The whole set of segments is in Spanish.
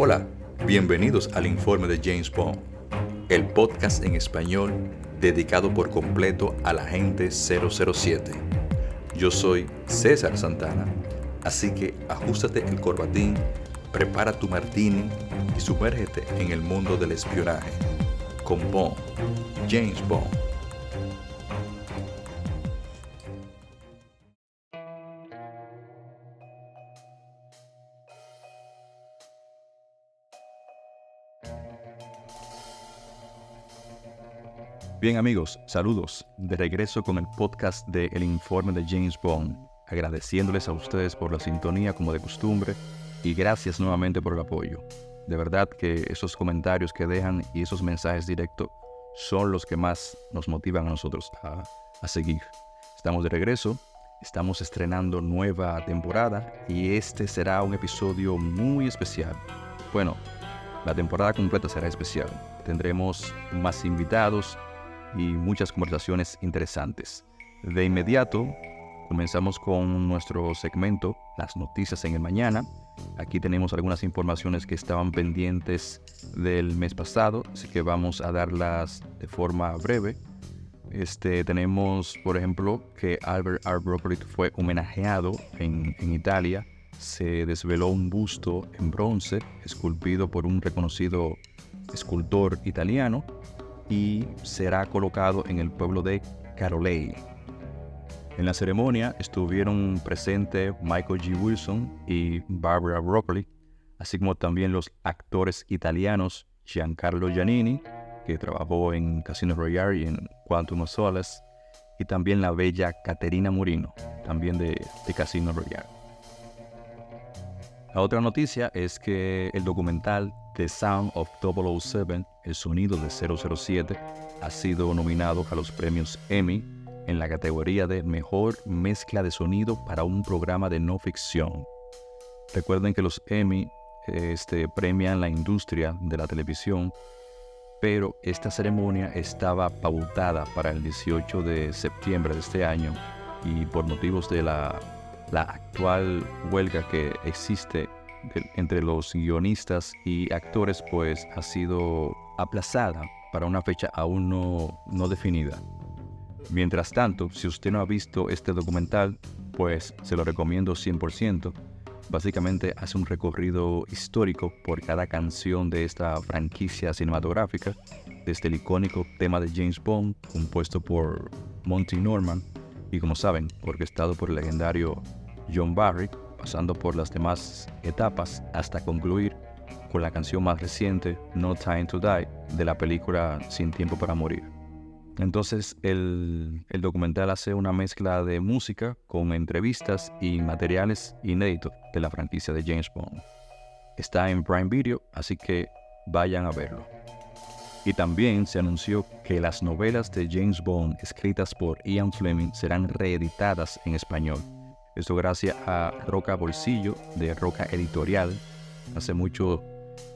Hola, bienvenidos al informe de James Bond, el podcast en español dedicado por completo a la gente 007. Yo soy César Santana, así que ajustate el corbatín, prepara tu martini y sumérgete en el mundo del espionaje con Bond, James Bond. Bien amigos, saludos. De regreso con el podcast de El Informe de James Bond, agradeciéndoles a ustedes por la sintonía como de costumbre y gracias nuevamente por el apoyo. De verdad que esos comentarios que dejan y esos mensajes directos son los que más nos motivan a nosotros a, a seguir. Estamos de regreso, estamos estrenando nueva temporada y este será un episodio muy especial. Bueno, la temporada completa será especial. Tendremos más invitados, y muchas conversaciones interesantes. De inmediato, comenzamos con nuestro segmento, las noticias en el mañana. Aquí tenemos algunas informaciones que estaban pendientes del mes pasado, así que vamos a darlas de forma breve. Este, tenemos, por ejemplo, que Albert R. Broccoli fue homenajeado en, en Italia. Se desveló un busto en bronce esculpido por un reconocido escultor italiano y será colocado en el pueblo de Carolei. En la ceremonia estuvieron presentes Michael G. Wilson y Barbara Broccoli, así como también los actores italianos Giancarlo Giannini, que trabajó en Casino Royale y en Quantum of Solace, y también la bella Caterina Murino, también de, de Casino Royale. La otra noticia es que el documental The Sound of 007, el sonido de 007, ha sido nominado a los premios Emmy en la categoría de Mejor Mezcla de Sonido para un programa de no ficción. Recuerden que los Emmy este, premian la industria de la televisión, pero esta ceremonia estaba pautada para el 18 de septiembre de este año y por motivos de la, la actual huelga que existe entre los guionistas y actores pues ha sido aplazada para una fecha aún no, no definida. Mientras tanto, si usted no ha visto este documental, pues se lo recomiendo 100%. Básicamente hace un recorrido histórico por cada canción de esta franquicia cinematográfica, desde el icónico tema de James Bond, compuesto por Monty Norman, y como saben, orquestado por el legendario John Barry, pasando por las demás etapas hasta concluir con la canción más reciente, No Time to Die, de la película Sin Tiempo para Morir. Entonces el, documental hace una mezcla de música con entrevistas y materiales inéditos de la franquicia de James Bond. Está en Prime Video, así que vayan a verlo. Y también se anunció que las novelas de James Bond escritas por Ian Fleming serán reeditadas en español esto gracias a Roca Bolsillo de Roca Editorial. Hace mucho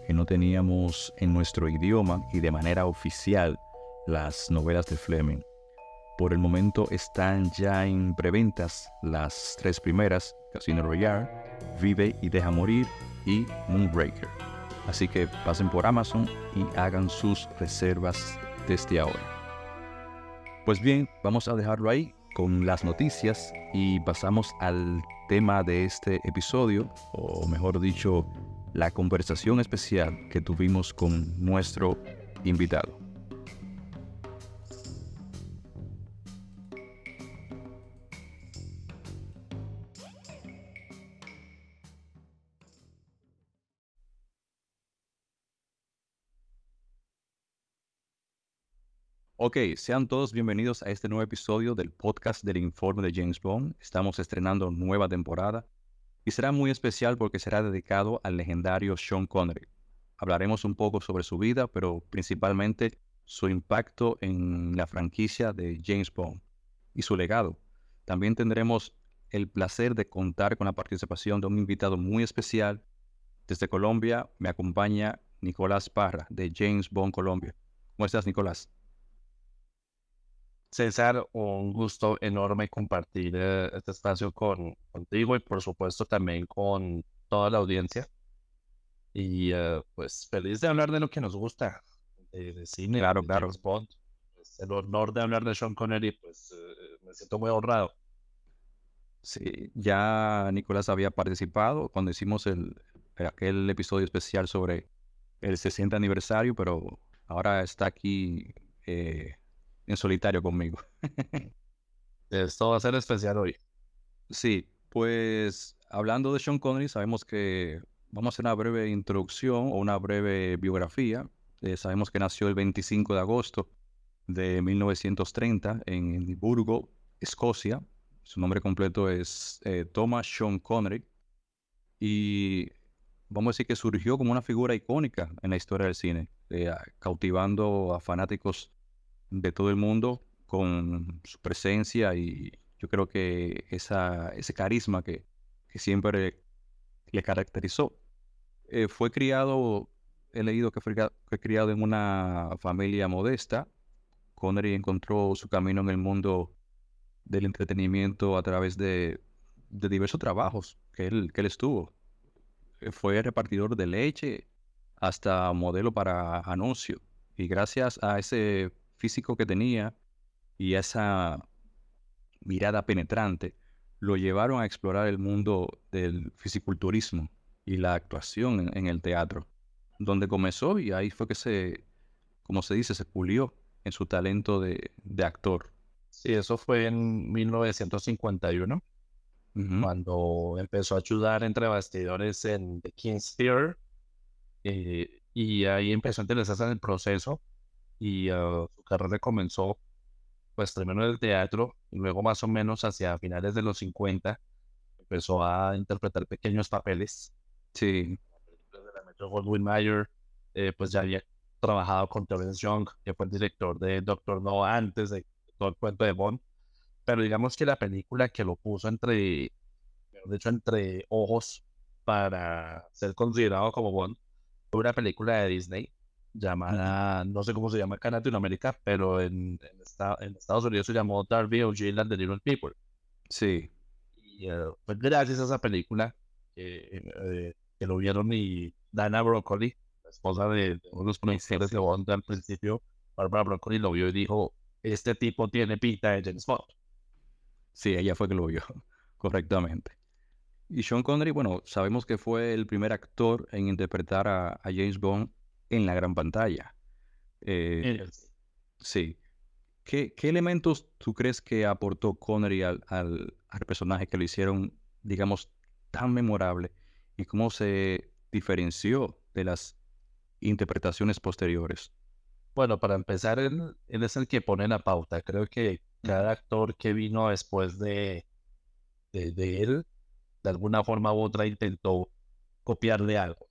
que no teníamos en nuestro idioma y de manera oficial las novelas de Fleming. Por el momento están ya en preventas las tres primeras, Casino Royale, Vive y Deja Morir y Moonbreaker. Así que pasen por Amazon y hagan sus reservas desde ahora. Pues bien, vamos a dejarlo ahí con las noticias y pasamos al tema de este episodio, o mejor dicho, la conversación especial que tuvimos con nuestro invitado. Ok, sean todos bienvenidos a este nuevo episodio del podcast del informe de James Bond. Estamos estrenando nueva temporada y será muy especial porque será dedicado al legendario Sean Connery. Hablaremos un poco sobre su vida, pero principalmente su impacto en la franquicia de James Bond y su legado. También tendremos el placer de contar con la participación de un invitado muy especial. Desde Colombia me acompaña Nicolás Parra de James Bond Colombia. ¿Cómo estás, Nicolás? César, un gusto enorme compartir eh, este espacio con, contigo y por supuesto también con toda la audiencia. Y eh, pues feliz de hablar de lo que nos gusta, de, cine, claro, claro. Bond. Pues, el honor de hablar de Sean Connery, pues eh, me siento muy honrado. Sí, ya Nicolás había participado cuando hicimos el, aquel episodio especial sobre el 60 aniversario, pero ahora está aquí eh, en solitario conmigo. Esto va a ser especial hoy. Sí, pues hablando de Sean Connery, sabemos que vamos a hacer una breve introducción o una breve biografía. Eh, sabemos que nació el 25 de agosto de 1930 en Edimburgo, Escocia. Su nombre completo es eh, Thomas Sean Connery. Y vamos a decir que surgió como una figura icónica en la historia del cine, eh, cautivando a fanáticos de todo el mundo con su presencia y yo creo que esa, ese carisma que, siempre le caracterizó. Eh, fue criado, he leído que fue, criado en una familia modesta. Connery encontró su camino en el mundo del entretenimiento a través de, de diversos trabajos que él, que él estuvo. Eh, fue repartidor de leche hasta modelo para anuncio. Y gracias a ese físico que tenía y esa mirada penetrante, lo llevaron a explorar el mundo del fisiculturismo y la actuación en, el teatro, donde comenzó y ahí fue que se, como se dice, se pulió en su talento de, actor. Sí, eso fue en 1951, cuando empezó a ayudar entre bastidores en The King's Theater, eh, y ahí empezó a interesarse en el proceso y uh, su carrera comenzó pues primero en el teatro y luego más o menos hacia finales de los 50 empezó a interpretar pequeños papeles. Sí. De la Metro Goldwyn Mayer, eh, pues ya había trabajado con Terence Young, que fue el director de Doctor No antes de todo el cuento de Bond. Pero digamos que la película que lo puso entre, de hecho, entre ojos para ser considerado como Bond, fue una película de Disney llamada, no sé cómo se llama acá en Latinoamérica, pero en, en, Estados Unidos se llamó Darby O'Gill and the Little People. Sí. Y uh, pues gracias a esa película eh, que lo vieron y Dana Broccoli, la esposa de, uno de los productores de Bond al principio, Barbara Broccoli lo vio y dijo, este tipo tiene pinta de James Bond. Sí, ella fue que lo vio, correctamente. Y Sean Connery, bueno, sabemos que fue el primer actor en interpretar a James Bond en la gran pantalla. Eh, sí. ¿Qué, elementos tú crees que aportó Connery al, al, personaje que lo hicieron, digamos, tan memorable? ¿Y cómo se diferenció de las interpretaciones posteriores? Bueno, para empezar, él, es el que pone la pauta. Creo que cada actor que vino después de, de, él, de alguna forma u otra, intentó copiarle algo.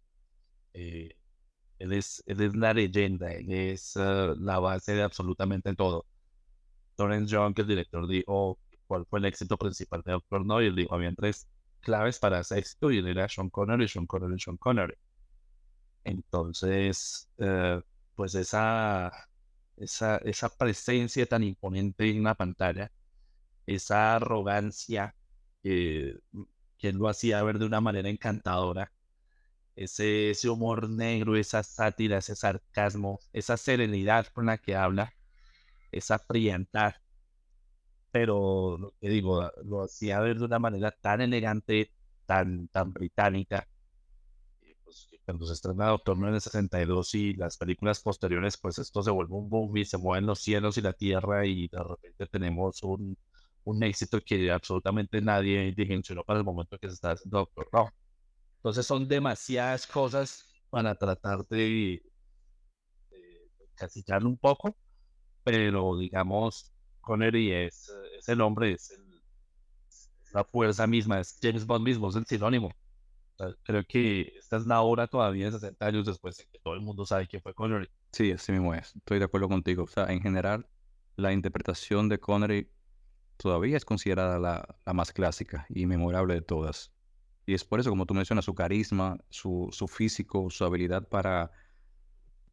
Eh, él es, la leyenda, él es ah, la base de absolutamente todo. Torrance Young, el director, dijo cuál fue el éxito principal de Doctor No, y dijo, había tres claves para ese éxito, y él era Sean Connery, Sean Connery, Sean Connery. Entonces, eh, pues esa, presencia tan imponente en la pantalla, esa arrogancia que, que él lo hacía ver de una manera encantadora, ese, ese humor negro, esa sátira, ese sarcasmo, esa serenidad con la que habla, esa frialdad. Pero lo que digo, lo hacía ver de una manera tan elegante, tan, tan británica. Pues, cuando se estrena Doctor No en el 62 y las películas posteriores, pues esto se vuelve un boom y se mueven los cielos y la tierra y de repente tenemos un, un éxito que absolutamente nadie dimensionó para el momento que se está haciendo Doctor No. Entonces son demasiadas cosas para tratar de, de, un poco, pero digamos, Connery es, el hombre, es, la fuerza misma, es James Bond mismo, es el sinónimo. creo que esta es la hora todavía, 60 años después, de que todo el mundo sabe quién fue Connery. Sí, así mismo es. Estoy de acuerdo contigo. O sea, en general, la interpretación de Connery todavía es considerada la más clásica y memorable de todas. Y es por eso, como tú mencionas, su carisma, su, su físico, su habilidad para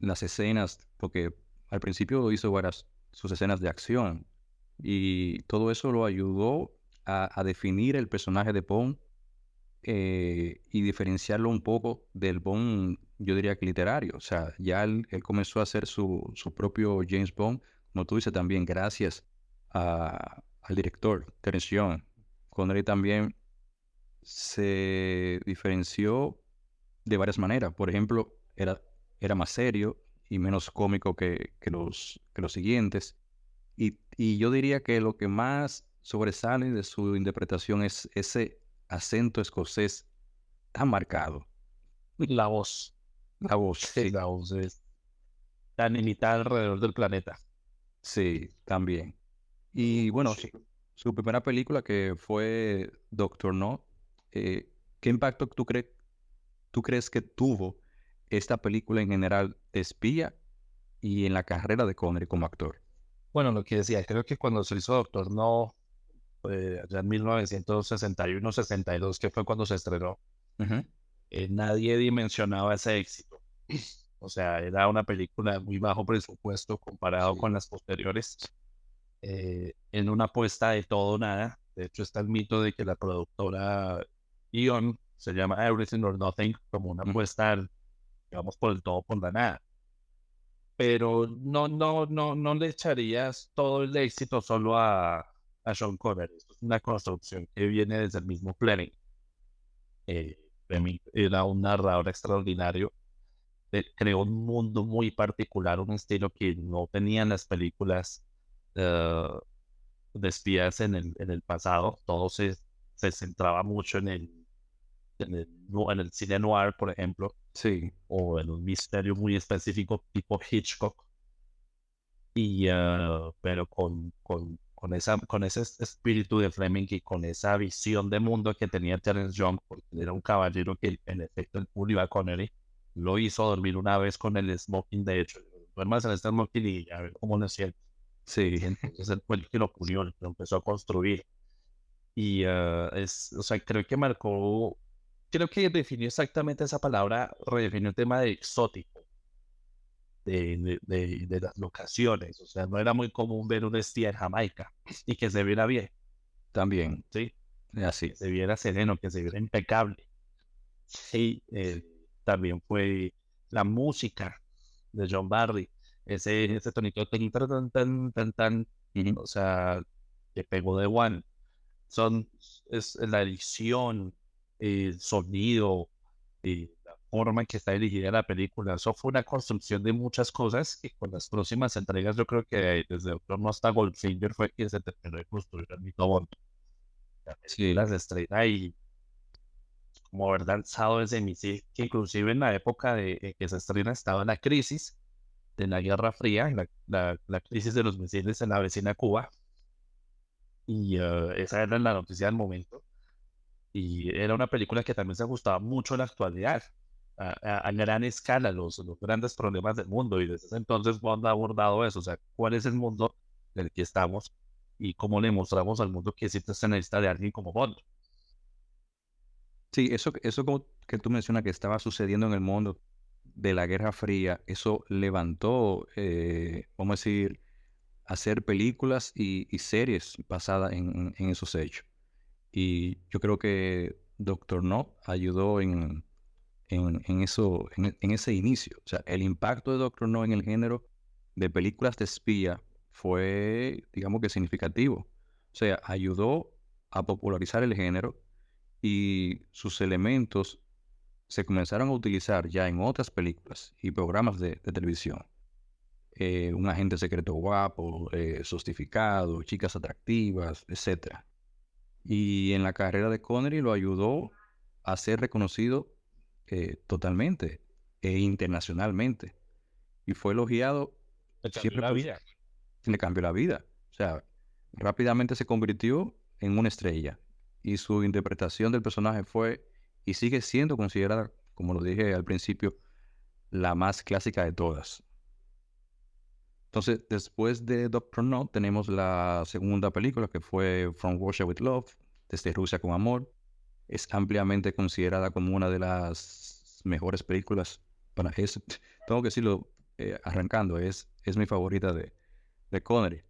las escenas, porque al principio hizo varias sus escenas de acción y todo eso lo ayudó a, definir el personaje de Bond eh, y diferenciarlo un poco del Bond, yo diría que literario. O sea, ya él, comenzó a hacer su, su, propio James Bond, como tú dices también, gracias al director Terence Young. Connery también se diferenció de varias maneras. Por ejemplo, era, era más serio y menos cómico que, que, los, que los siguientes. Y, y yo diría que lo que más sobresale de su interpretación es ese acento escocés tan marcado. La voz. La voz. Sí, la voz es tan imitada alrededor del planeta. Sí, también. Y bueno, su primera película que fue Doctor No, eh, ¿qué impacto tú, crees tú crees que tuvo esta película en general de espía y en la carrera de Connery como actor? Bueno, lo que decía, creo que cuando se hizo Doctor No, eh, allá en 1961-62, que fue cuando se estrenó, eh, nadie dimensionaba ese éxito. O sea, era una película de muy bajo presupuesto comparado con las posteriores, eh, en una apuesta de todo nada. De hecho, está el mito de que la productora Se llama Everything or Nothing, como una apuesta, digamos, por el todo por la nada. Pero no, no, no, no le echarías todo el éxito solo a, a Sean Connery. es una construcción que viene desde el mismo Fleming. Eh, era un narrador extraordinario. Eh, creó un mundo muy particular, un estilo que no tenían las películas uh, de espías en el, en el pasado. Todo se, se centraba mucho en el, el, en el cine noir, por ejemplo. Sí. O en un misterio muy específico tipo Hitchcock. Y, uh, pero con, con con, esa, con ese espíritu de Fleming y con esa visión de mundo que tenía Terence Young, porque era un caballero que en efecto el a Connery lo hizo dormir una vez con el smoking, de hecho, duermas en este smoking y a ver cómo le siente. Sí, entonces él fue el que lo pulió, lo empezó a construir. Y uh, es, o sea, creo que marcó, creo que definió exactamente esa palabra, redefinió el tema de exótico de, de, las locaciones. O sea, no era muy común ver un espía en Jamaica y que se viera bien. También. Sí. Así. Que se viera sereno, que se viera impecable. Sí, eh, también fue la música de John Barry. Ese, ese tonito tan, tan, tan, tan, o sea, que pegó de one. Son, es la edición, el sonido, y forma en que está dirigida la película. Eso fue una construcción de muchas cosas y con las próximas entregas yo creo que desde Doctor No hasta Goldfinger fue quien se terminó de construir el mito Bond. Sí. Las estrellas y como haber lanzado ese misil, que inclusive en la época de que se estrena estaba la crisis de la Guerra Fría, la, la, crisis de los misiles en la vecina Cuba. Y uh, esa era la noticia del momento. Y era una película que también se ajustaba mucho a la actualidad a, gran escala los, los grandes problemas del mundo y desde entonces Bond ha abordado eso, o sea, cuál es el mundo en el que estamos y cómo le mostramos al mundo que existe esta necesidad de alguien como Bond. Sí, eso, eso que tú mencionas que estaba sucediendo en el mundo de la Guerra Fría, eso levantó, eh, vamos a decir, hacer películas y, series basadas en, en, esos hechos. Y yo creo que Doctor No ayudó en, en, eso, en, ese inicio. O sea, el impacto de Doctor No en el género de películas de espía fue, digamos que significativo. O sea, ayudó a popularizar el género y sus elementos se comenzaron a utilizar ya en otras películas y programas de, televisión. Eh, un agente secreto guapo, eh, chicas atractivas, etc. Y en la carrera de Connery lo ayudó a ser reconocido eh, totalmente e internacionalmente. Y fue elogiado. Le cambió la vida. Le cambió la vida. O sea, rápidamente se convirtió en una estrella. Y su interpretación del personaje fue y sigue siendo considerada, como lo dije al principio, la más clásica de todas. Entonces, después de Doctor No, tenemos la segunda película que fue From Russia with Love, desde Rusia con Amor, es ampliamente considerada como una de las mejores películas para eso. Tengo que decirlo eh, arrancando, es, es mi favorita de, de Connery.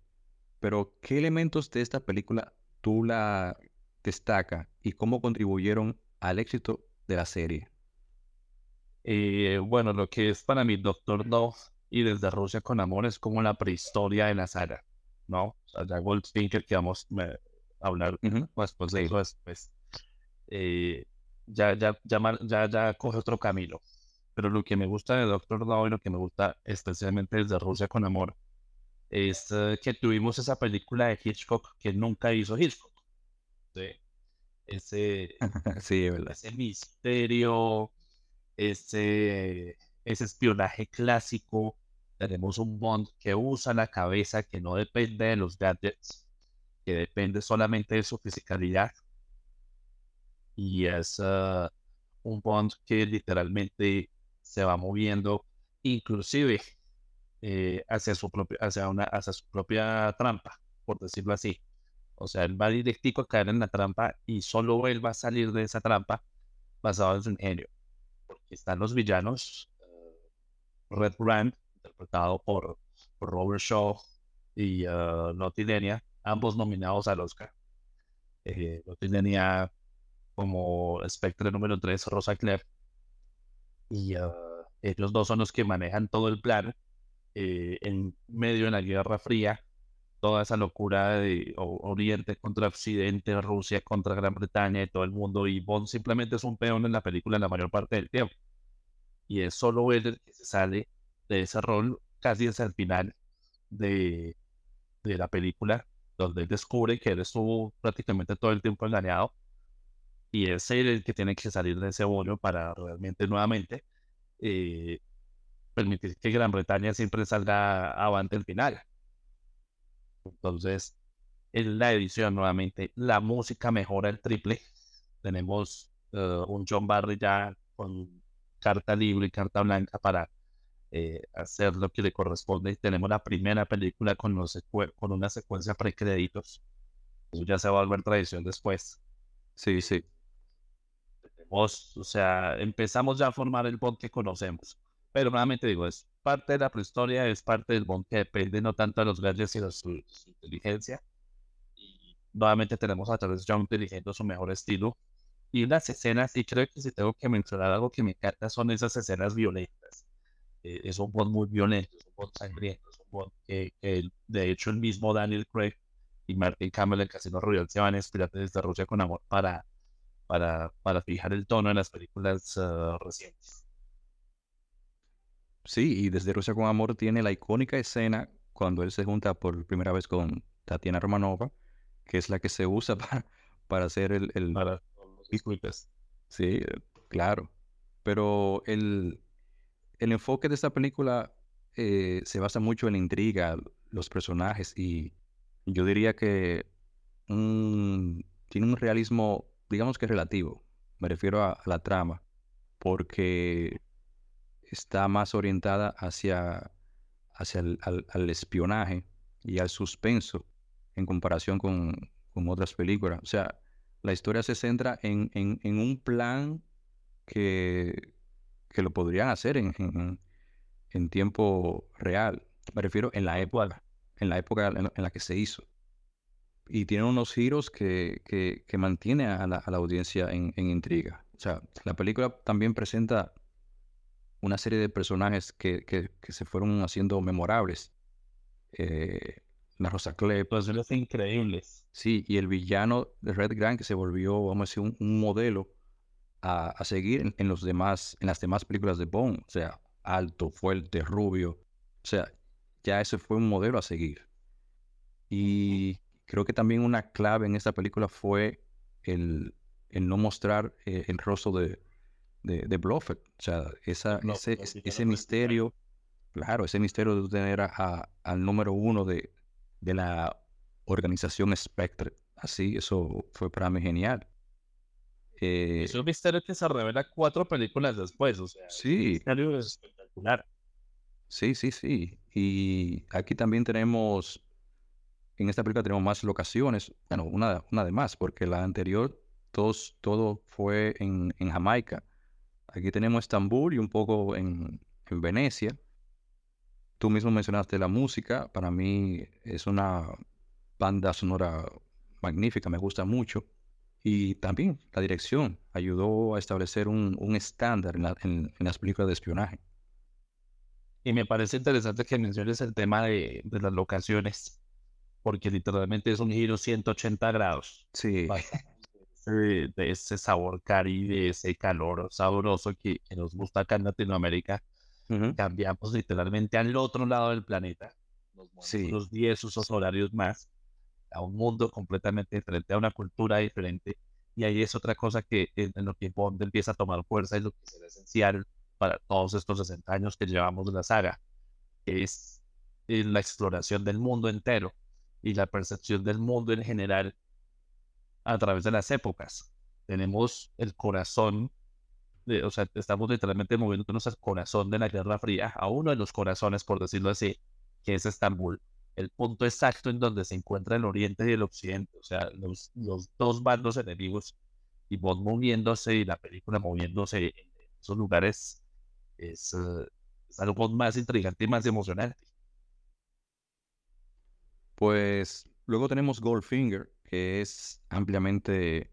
Pero, ¿qué elementos de esta película tú la destaca y cómo contribuyeron al éxito de la serie? Eh, bueno, lo que es para mí Doctor No y desde Rusia con Amor es como la prehistoria de la saga, ¿no? O sea, ya Goldfinger, que vamos a hablar después de eso después, eh, ya, ya, ya, ya, ya coge otro camino. Pero lo que me gusta de Doctor No y lo que me gusta especialmente desde Rusia con Amor es eh, que tuvimos esa película de Hitchcock que nunca hizo Hitchcock. ¿sí? Ese, sí, ese misterio, ese, ese espionaje clásico. Tenemos un Bond que usa la cabeza, que no depende de los gadgets, que depende solamente de su fisicalidad. Y es uh, un Bond que literalmente se va moviendo, inclusive eh, hacia, su propia, hacia, una, hacia su propia trampa, por decirlo así. O sea, él va directico a caer en la trampa y solo él va a salir de esa trampa basado en su ingenio están los villanos, Red Brand, interpretado por, Robert Shaw y uh, ambos nominados al Oscar. Eh, como Spectre número 3, Rosa y uh, dos son los que manejan todo el plan eh, en medio de la Guerra Fría, toda esa locura de Oriente contra Occidente, Rusia contra Gran Bretaña y todo el mundo, y Bond simplemente es un peón en la película la mayor parte del tiempo y es solo él el que se sale de ese rol casi hacia el final de, de la película, donde él descubre que él estuvo prácticamente todo el tiempo engañado y es él el que tiene que salir de ese bollo para realmente nuevamente eh, permitir que Gran Bretaña siempre salga avante el final. Entonces, en la edición nuevamente, la música mejora el triple. Tenemos eh, un John Barry ya con carta libre y carta blanca para eh, hacer lo que le corresponde. Tenemos la primera película con, los con una secuencia precréditos. Eso ya se va a volver tradición después. Sí, sí. Tenemos, o sea, empezamos ya a formar el bond que conocemos. Pero nuevamente digo, es parte de la prehistoria, es parte del bond que depende no tanto de los gadgets, sino de su, inteligencia. Y nuevamente tenemos a través Young dirigiendo su mejor estilo, y las escenas, y creo que si tengo que mencionar algo que me encanta, son esas escenas violentas. Eh, es un bot muy violento, es un bot sangriento, es un bot que, de hecho el mismo Daniel Craig y Martin Campbell en Casino Royale se van a inspirar desde Rusia con amor para, para, para fijar el tono en las películas ah, recientes. Sí, y desde Rusia con Amor tiene la icónica escena cuando él se junta por primera vez con Tatiana Romanova, que es la que se usa para, para hacer el, el, disculpes. Sí, claro. Pero el, el enfoque de esta película eh, se basa mucho en la intriga, los personajes y yo diría que tiene un realismo, digamos que relativo. Me refiero a, la trama, porque está más orientada hacia, hacia el al, espionaje y al suspenso en comparación con, con otras películas. O sea, la historia se centra en, un plan que, que, lo podrían hacer en, en, tiempo real. Me refiero en la época, en la época en, la que se hizo. Y tiene unos giros que, que, mantiene a la, audiencia en, intriga. O sea, la película también presenta una serie de personajes que, se fueron haciendo memorables. Eh, la Rosa Clep. Personajes increíbles. Sí, y el villano de Red Grant que se volvió, vamos a decir, un, modelo a, seguir en, los demás, en las demás películas de Bond. O sea, alto, fuerte, rubio. O sea, ya ese fue un modelo a seguir. Y creo que también una clave en esta película fue el, no mostrar eh, el rostro de, de, de Bluffett. O sea, esa, ese, ese, misterio, claro, ese misterio de tener a, al número uno de, de la organización Spectre. Así, eso fue para mí genial. Eh, es un misterio que se revela cuatro películas después, o sea, sí. misterio espectacular. Sí, sí, sí. Y aquí también tenemos, en esta película tenemos más locaciones, bueno, una, una de más, porque la anterior todos, todo fue en, en, Jamaica. Aquí tenemos Estambul y un poco en, en Venecia. Tú mismo mencionaste la música, para mí es una banda sonora magnífica, me gusta mucho. Y también la dirección. ayudó a establecer un, un estándar en, en, las películas de espionaje. Y me parece interesante que menciones el tema de, de las locaciones, porque literalmente es un giro 180 grados. Sí. De, ese sabor caribe, ese calor sabroso que, nos gusta acá en Latinoamérica, cambiamos literalmente al otro lado del planeta. Nos sí. los 10 usos horarios más a un mundo completamente diferente, a una cultura diferente. Y ahí es otra cosa que en, lo que Bond empieza a tomar fuerza y lo que será esencial para todos estos 60 años que llevamos de la saga, que es eh, la exploración del mundo entero y la percepción del mundo en general a través de las épocas. Tenemos el corazón, de, o sea, estamos literalmente moviéndonos al corazón de la Guerra Fría, a uno de los corazones, por decirlo así, que es Estambul el punto exacto en donde se encuentra el oriente y el occidente, o sea, los, los dos bandos enemigos y vos moviéndose y la película moviéndose en esos lugares es, eh, algo más intrigante y más emocionante. Pues luego tenemos Goldfinger, que es ampliamente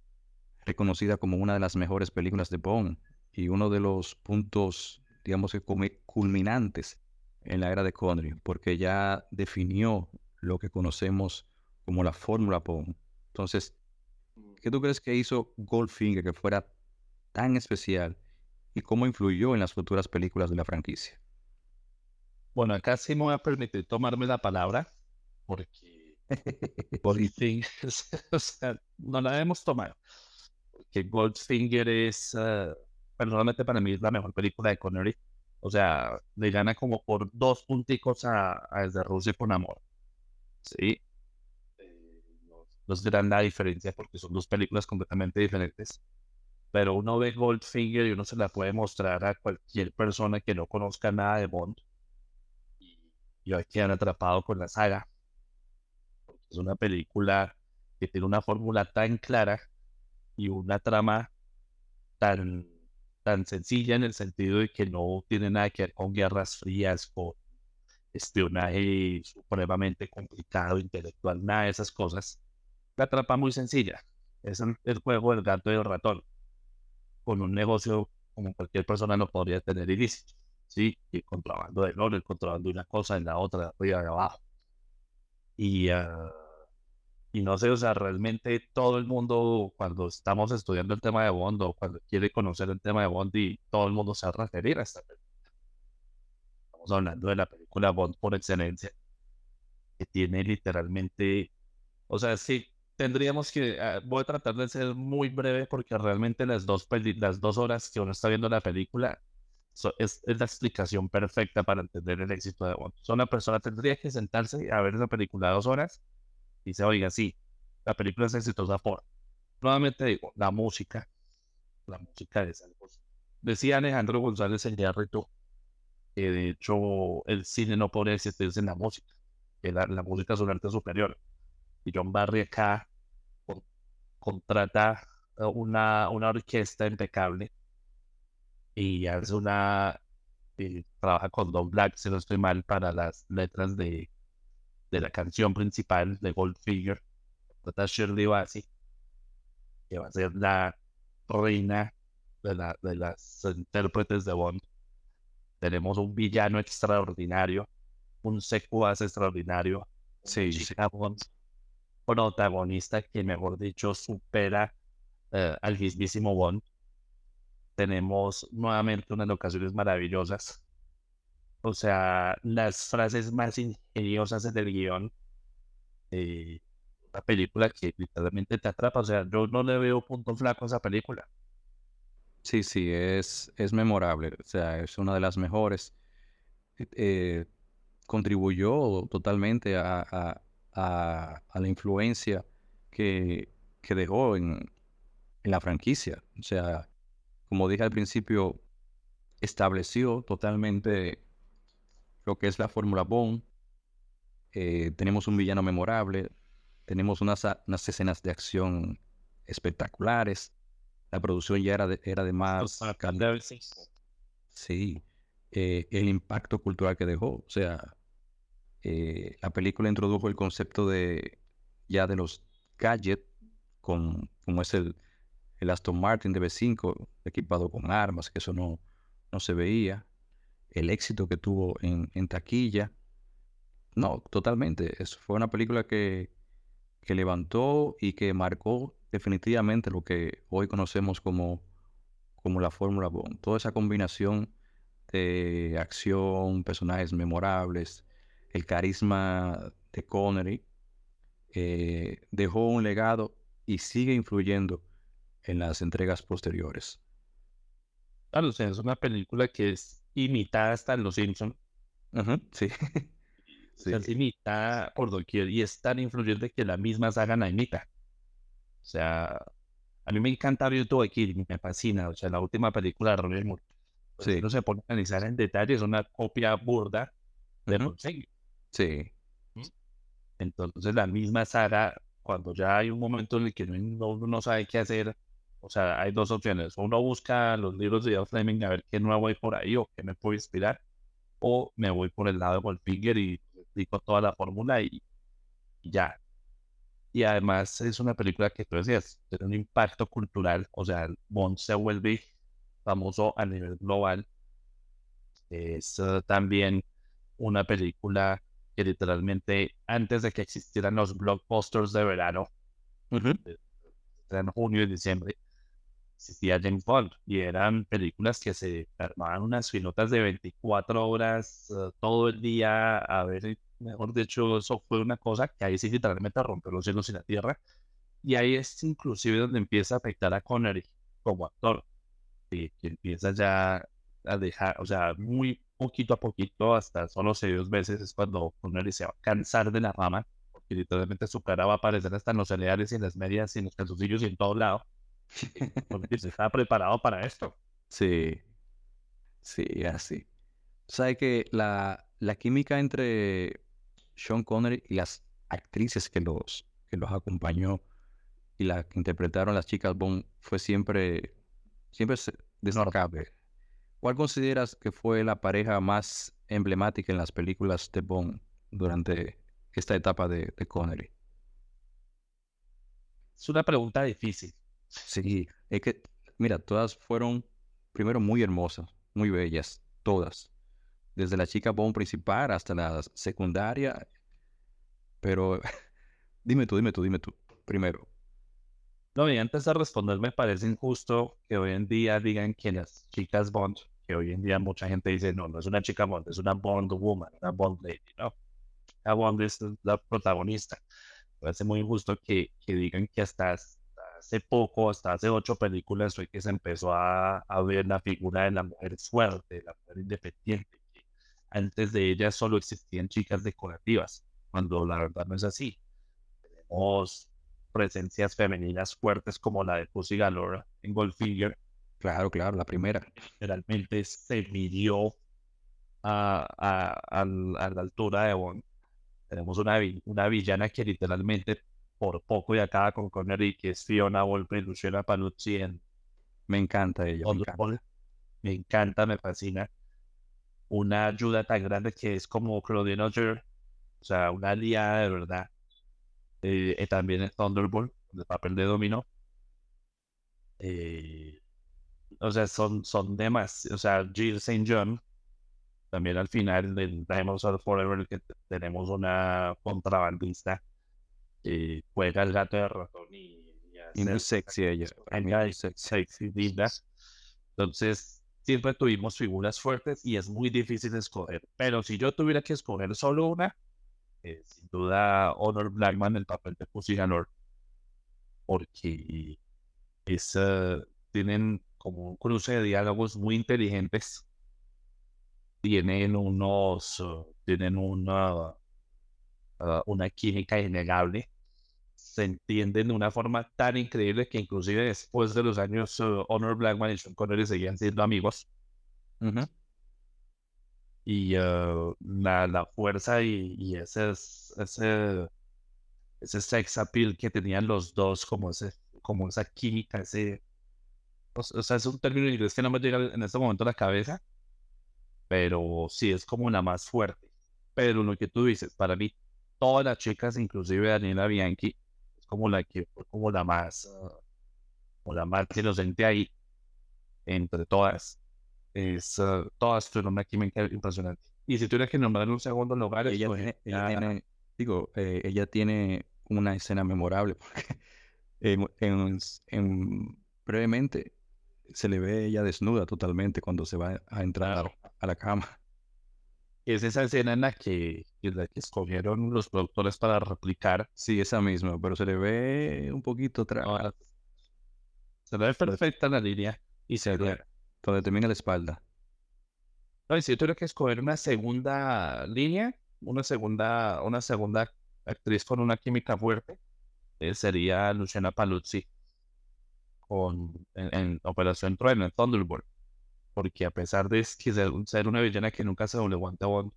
reconocida como una de las mejores películas de Bond y uno de los puntos, digamos que culminantes en la era de Connery, porque ya definió lo que conocemos como la fórmula Bond. Entonces, ¿qué tú crees que hizo Goldfinger que fuera tan especial y cómo influyó en las futuras películas de la franquicia? Bueno, acá sí me voy a permitir tomarme la palabra, porque Goldfinger, o sea, no la hemos tomado. Porque Goldfinger es, uh, personalmente para mí, es la mejor película de Connery o sea, le gana como por dos punticos a, Desde Rusia con Amor. Sí. Eh, no, se dan la diferencia porque son dos películas completamente diferentes. Pero uno ve Goldfinger y uno se la puede mostrar a cualquier persona que no conozca nada de Bond. Y, y hoy quedan atrapados con la saga. es una película que tiene una fórmula tan clara y una trama tan tan sencilla en el sentido de que no tiene nada que ver con guerras frías, con espionaje supremamente complicado, intelectual, nada de esas cosas. La trampa muy sencilla. Es el juego del gato y el ratón. Con un negocio como cualquier persona lo podría tener ilícito. Sí, y contrabando de oro, el contrabando de una cosa en la otra, de arriba y abajo. Y uh, y no sé, o sea, realmente todo el mundo, cuando estamos estudiando el tema de Bond o cuando quiere conocer el tema de Bond, y todo el mundo se va a referir a esta película. Estamos hablando de la película Bond por excelencia, que tiene literalmente, o sea, sí, tendríamos que, ah, voy a tratar de ser muy breve porque realmente las dos, las dos horas que uno está viendo la película es, es, la explicación perfecta para entender el éxito de Bond. O sea, una persona tendría que sentarse a ver esa película dos horas dice, oiga, sí, la película es exitosa por, nuevamente digo, la música, la música de Santos. Decía Alejandro González en Yarrito que de hecho el cine no podría existirse en la música, que la, música es un arte superior. Y John Barry acá contrata una, una orquesta impecable y hace una y trabaja con Don Black, si no estoy mal, para las letras de, de la canción principal de Goldfinger, trata Shirley Bassey, que va a ser la reina de, la, de las intérpretes de Bond. Tenemos un villano extraordinario, un secuaz extraordinario, sí, sí. Bond, protagonista que, mejor dicho, supera eh, al mismísimo Bond. Tenemos nuevamente unas ocasiones maravillosas o sea, las frases más ingeniosas en el guion. Eh, una película que literalmente te atrapa. O sea, yo no le veo punto flaco a esa película. Sí, sí, es, es memorable. O sea, es una de las mejores. Eh, contribuyó totalmente a, la influencia que, dejó en, en la franquicia. O sea, como dije al principio, estableció totalmente lo que es la Fórmula Bond. Eh, tenemos un villano memorable, tenemos unas, unas, escenas de acción espectaculares. La producción ya era de, era de más... Sí, eh, el impacto cultural que dejó. O sea, eh, la película introdujo el concepto de ya de los gadgets, con, como es el, el Aston Martin de B5 equipado con armas, que eso no, no se veía, el éxito que tuvo en, taquilla. No, totalmente. Eso fue una película que, que levantó y que marcó definitivamente lo que hoy conocemos como, como la Fórmula Bond. Toda esa combinación de acción, personajes memorables, el carisma de Connery, eh, dejó un legado y sigue influyendo en las entregas posteriores. Claro, o sea, es una película que es imitada hasta en Los Simpsons. sí. sí. es imitada por doquier y es tan influyente que la misma saga la imita. O sea, a mí me encanta YouTube aquí, me fascina. O sea, la última película de Roger Moore. Pues sí. No se pone a analizar en detalle, es una copia burda de uh Sí. Entonces, la misma saga, cuando ya hay un momento en el que uno no sabe qué hacer, o sea, hay dos opciones. Uno busca los libros de Ian Fleming a ver qué nuevo hay por ahí o qué me puede inspirar. O me voy por el lado de Goldfinger y explico toda la fórmula y, ya. Y además es una película que tú decías, tiene un impacto cultural. O sea, Bond se vuelve famoso a nivel global. Es uh, también una película que literalmente antes de que existieran los blockbusters de verano, en junio y diciembre, existía James Bond y eran películas que se armaban unas filotas de 24 horas uh, todo el día a ver, mejor dicho, eso fue una cosa que ahí sí literalmente rompió los cielos y la tierra. Y ahí es inclusive donde empieza a afectar a Connery como actor y que empieza ya a dejar, o sea, muy poquito a poquito, hasta solo seis veces es cuando Connery se va a cansar de la fama, porque literalmente su cara va a aparecer hasta en los cereales y en las medias y en los calzoncillos y en todo lado porque se estaba preparado para esto. Sí, sí, así. Sabe que la, la química entre Sean Connery y las actrices que los, que los acompañó y las que interpretaron las chicas Bond fue siempre, siempre destacable. ¿Cuál consideras que fue la pareja más emblemática en las películas de Bond durante esta etapa de, de Connery? Es una pregunta difícil. Sí, es que, mira, todas fueron, primero, muy hermosas, muy bellas, todas. Desde la chica Bond principal hasta la secundaria. Pero, dime tú, dime tú, dime tú, primero. No, y antes de responder, me parece injusto que hoy en día digan que las chicas Bond, que hoy en día mucha gente dice, no, no es una chica Bond, es una Bond woman, una Bond lady, no. La Bond es la protagonista. Me parece muy injusto que, que digan que hasta hace poco, hasta hace ocho películas, fue que se empezó a, a ver la figura de la mujer fuerte, la mujer independiente. antes de ella solo existían chicas decorativas, cuando la verdad no es así. Tenemos presencias femeninas fuertes como la de Pussy Galore en Goldfinger. Claro, claro, la primera. Generalmente se midió a, a, a, la altura de Bond. Tenemos una, una villana que literalmente por poco y acaba con Connery, que es Fiona Volpe y Luciana Paluzzi en... Me encanta ella. Me encanta. me encanta. me fascina. Una ayuda tan grande que es como Claudine Oger, o sea, una aliada de verdad. Eh, y también es Thunderbolt, el papel de dominó. Eh, o sea, son, son demás. O sea, Jill St. John, también al final del Diamonds of Forever, que tenemos una contrabandista eh, juega el gato de ratón y, y, muy sexy ella. sexy, linda. Entonces, siempre tuvimos figuras fuertes y es muy difícil escoger. Pero si yo tuviera que escoger solo una, eh, sin duda Honor Blackman, el papel de Pussy Galore, porque es, tienen como un cruce de diálogos muy inteligentes. Tienen unos, tienen una, uh, una química innegable se entienden de una forma tan increíble que inclusive después de los años uh, Honor Blackman y Sean Connery seguían siendo amigos. Y uh, la, la, fuerza y, y ese, ese, ese sex appeal que tenían los dos, como, ese, como esa química, ese... O, sea, es un término inglés que no me llega en este momento a la cabeza, pero sí es como la más fuerte. Pero lo que tú dices, para mí, todas las chicas, inclusive Daniela Bianchi, como la que fue como la más, o la más inocente ahí, entre todas, es, uh, todas tienen una química impresionante. Y si tuviera que nombrar un segundo lugar, ella, tiene, ella tiene, digo, eh, ella tiene una escena memorable porque en, en, en, brevemente se le ve ella desnuda totalmente cuando se va a entrar a la cama. Es esa escena en la que, en la que escogieron los productores para replicar. Sí, esa misma, pero se le ve un poquito atrás. se le ve perfecta la línea y se ve donde termina la espalda. No, y si yo tuviera que escoger una segunda línea, una segunda, una segunda actriz con una química fuerte, eh, sería Luciana Paluzzi con, en, Operación Trueno, en Thunderbolt. Porque a pesar de ser, una villana que nunca se doble a Bond,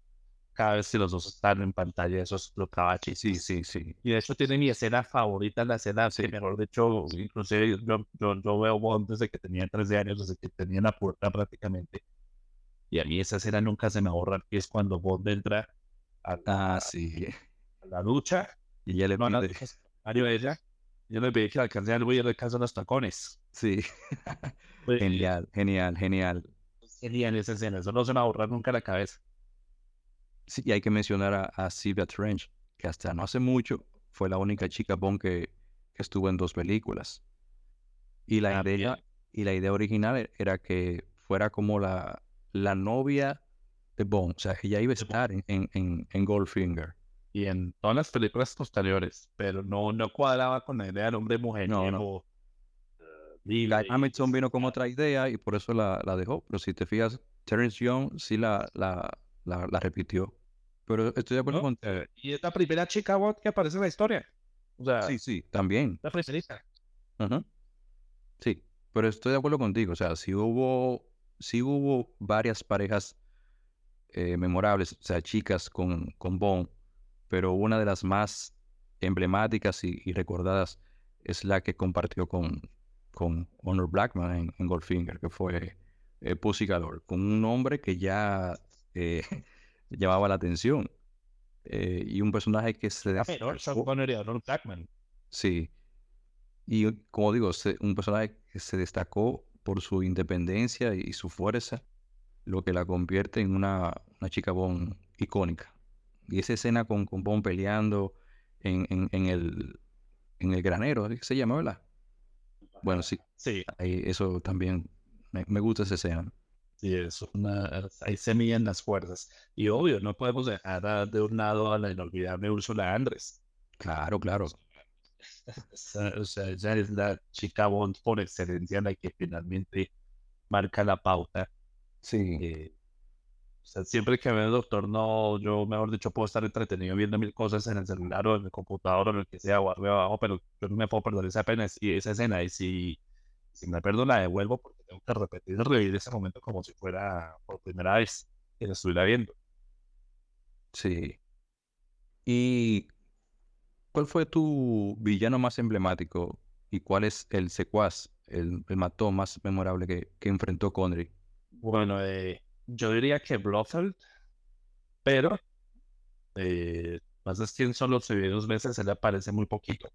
cada vez que los dos están en pantalla, eso explotaba Sí, sí, sí. Y de hecho tiene mi escena favorita, la escena, sí. mejor de hecho, inclusive yo, yo, veo Bond desde que tenía 13 años, desde que tenía la puerta prácticamente. Y a mí esa escena nunca se me ahorra, que es cuando Bond entra a la, ah, sí. a la ducha y ya le no, pide... No, a ella yo le pedí que alcancé al güey y le alcanzó los tacones. Sí. genial, genial, genial. Genial esa escena. Eso no se me va a borrar nunca la cabeza. Sí, y hay que mencionar a, a Sylvia Trench, que hasta no hace mucho fue la única chica Bond que, que estuvo en dos películas. Y la, ah, idea, y la idea original era que fuera como la, la novia de Bond. O sea, que ella iba a estar en, en, en Goldfinger y en todas las películas posteriores, pero no, no cuadraba con la idea del hombre mujer. No, no. Y Hamilton vino con otra idea y por eso la, la, dejó. Pero si te fijas, Terence Young sí la, la, la, repitió. Pero estoy de acuerdo con... Eh, y es la primera chica que aparece en la historia. O sea, sí, sí, también. La preferida. Sí, pero estoy de acuerdo contigo. O sea, si hubo, si hubo varias parejas eh, memorables, o sea, chicas con, con Bond, pero una de las más emblemáticas y, recordadas es la que compartió con, con Honor Blackman en, Goldfinger, que fue eh, Pussy Galore, con un nombre que ya eh, llamaba la atención. Eh, y un personaje que se... Honor Blackman. Sí. Y como digo, un personaje que se destacó por su independencia y su fuerza, lo que la convierte en una, una chica bon icónica. Y esa escena con, con Bond peleando en, en, en, el, en el granero, ¿qué se llama, verdad? Bueno, sí. Sí. Ahí, eso también me, me, gusta esa escena. Sí, es una, ahí se miden las fuerzas. Y obvio, no podemos dejar de un lado a la inolvidable Úrsula Andrés. Claro, claro. o sea, ella es la chica Bond por excelencia, la que finalmente marca la pauta. Sí. Eh, sea, siempre que veo el doctor, no, yo mejor dicho puedo estar entretenido viendo mil cosas en el celular o en el computador o en el que sea o arriba abajo, pero yo no me puedo perder esa pena y esa escena. Y si, si me pierdo, la devuelvo porque tengo que repetir y revivir ese momento como si fuera por primera vez que la estuviera viendo. Sí. ¿Y cuál fue tu villano más emblemático y cuál es el secuaz, el, el matón más memorable que, que enfrentó Connery? Bueno, eh yo diría que Blofeld, pero eh, más de 100 solo se ve dos veces, se le aparece muy poquito.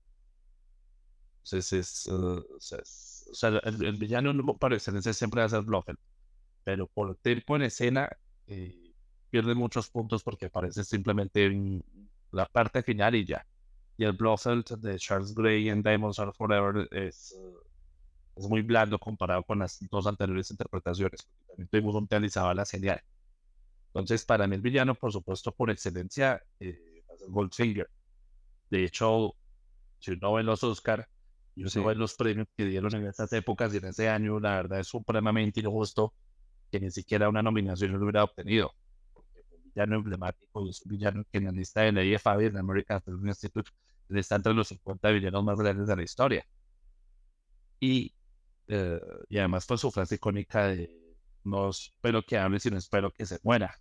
Entonces es, uh, o sea, el, villano no parece siempre va a ser Blofeld, pero por tiempo en escena eh, pierde muchos puntos porque aparece simplemente en la parte final y ya. Y el Blofeld de Charles Gray en Diamonds Are Forever es, uh, es muy blando comparado con las dos anteriores interpretaciones también tuvimos un la genial. Entonces, para mí el villano, por supuesto, por excelencia, eh, es Goldfinger. De hecho, si uno ve los Oscar y uno ve los premios que dieron en esas épocas y en ese año, la verdad es supremamente injusto que ni siquiera una nominación lo hubiera obtenido. Porque un villano emblemático, es un villano que en la lista de la IFA y en American Film Institute está entre los 50 villanos más grandes de la historia. Y, eh, y además, fue su frase icónica de no espero que hable, sino espero que se muera.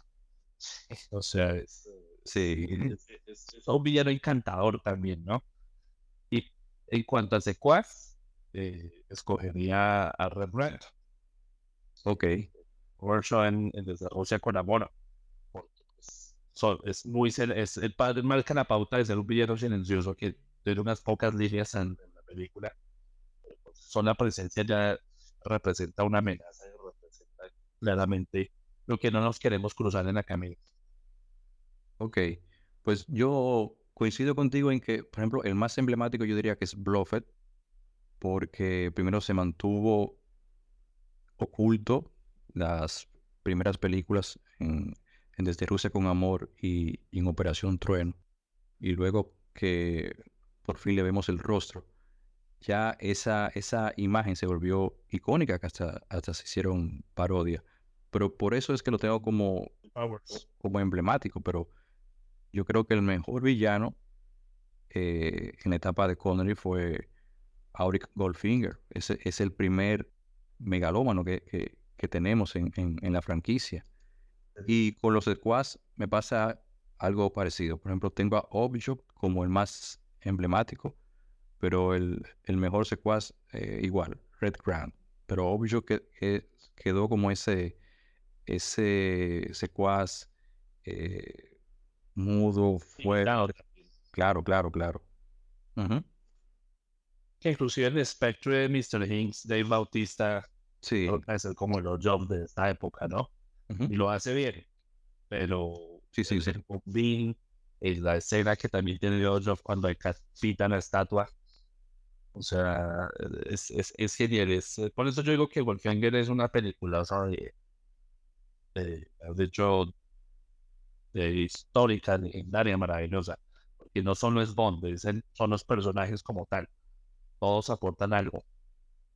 O sea, es, sí. es, un villano encantador también, ¿no? Y en cuanto a secuaz, eh, escogería a Rembrandt. Ok. Workshop en, en desde Rusia con amor. Pues, es muy es el padre marca la pauta de ser un villano silencioso que tiene unas pocas líneas en, la película sola presencia ya representa una amenaza y representa claramente lo que no nos queremos cruzar en la camino. Ok, pues yo coincido contigo en que, por ejemplo, el más emblemático yo diría que es Bluffet, porque primero se mantuvo oculto las primeras películas en, Desde Rusia con Amor y, en Operación Trueno, y luego que por fin le vemos el rostro, ya esa, esa imagen se volvió icónica, que hasta, hasta se hicieron parodia. Pero por eso es que lo tengo como, como emblemático, pero yo creo que el mejor villano eh, en la etapa de Connery fue Auric Goldfinger. Ese es el primer megalómano que, tenemos en, la franquicia. Y con los squads me pasa algo parecido. Por ejemplo, tengo a Object como el más emblemático, pero el, mejor secuaz eh, igual, Red Grand. Pero Object que, quedó como ese, ese secuaz eh, mudo, fuerte. Claro, claro, claro. Que inclusive el espectro de Mr. Hinks, Dave Bautista, sí. es como los jobs de esta época, ¿no? Y lo hace bien. Pero sí, sí, sí. Bean, es la escena que también tiene Job cuando decapitan la estatua. O sea, es, es, es genial. Es, por eso yo digo que Wolfganger es una película, o sea, de, de, hecho, histórica, legendaria, maravillosa. Porque no solo es Bond, son los personajes como tal todos aportan algo.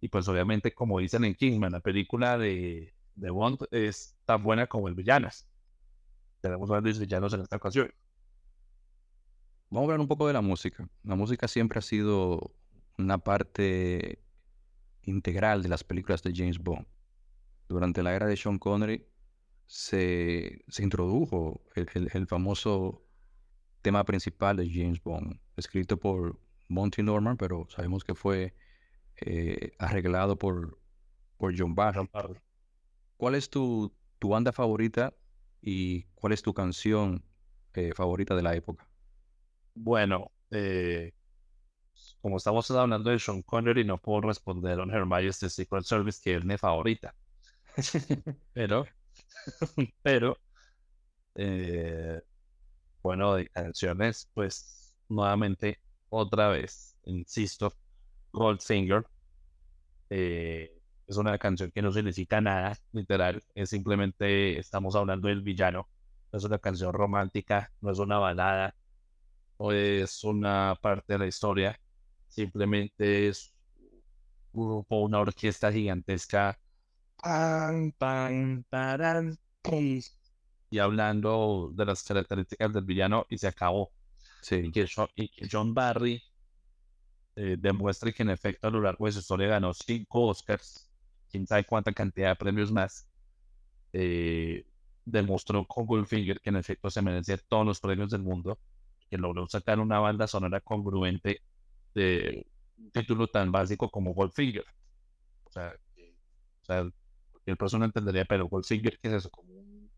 Y pues obviamente, como dicen en Kingman, la película de, de Bond es tan buena como el Villanas. Tenemos grandes villanos en esta ocasión. Vamos a hablar un poco de la música. La música siempre ha sido una parte integral de las películas de James Bond. Durante la era de Sean Connery se, se introdujo el, el, famoso tema principal de James Bond, escrito por Monty Norman, pero sabemos que fue eh, arreglado por, por John Barry. ¿Cuál es tu, tu, banda favorita y cuál es tu canción eh, favorita de la época? Bueno, eh, como estamos hablando de Sean Connery, no puedo responder a Her Majesty's Secret Service, que es mi favorita. pero, pero, bueno, de canciones, pues nuevamente otra vez, insisto, Goldfinger. Eh, es una canción que no necesita nada, literal. Es simplemente estamos hablando del villano. No es una canción romántica, no es una balada, o es una parte de la historia. Simplemente es una orquesta gigantesca. y hablando de las características del villano y se acabó. Y, que John, Barry eh, demuestre que en efecto a lo largo de su historia ganó cinco Oscars, quién sabe cuánta cantidad de premios más, eh, demostró con Goldfinger que en efecto se merecía todos los premios del mundo, que logró sacar una banda sonora congruente de un título tan básico como Goldfinger. O sea, o sea el persona entendería, pero Goldfinger, ¿qué es eso? ¿Como un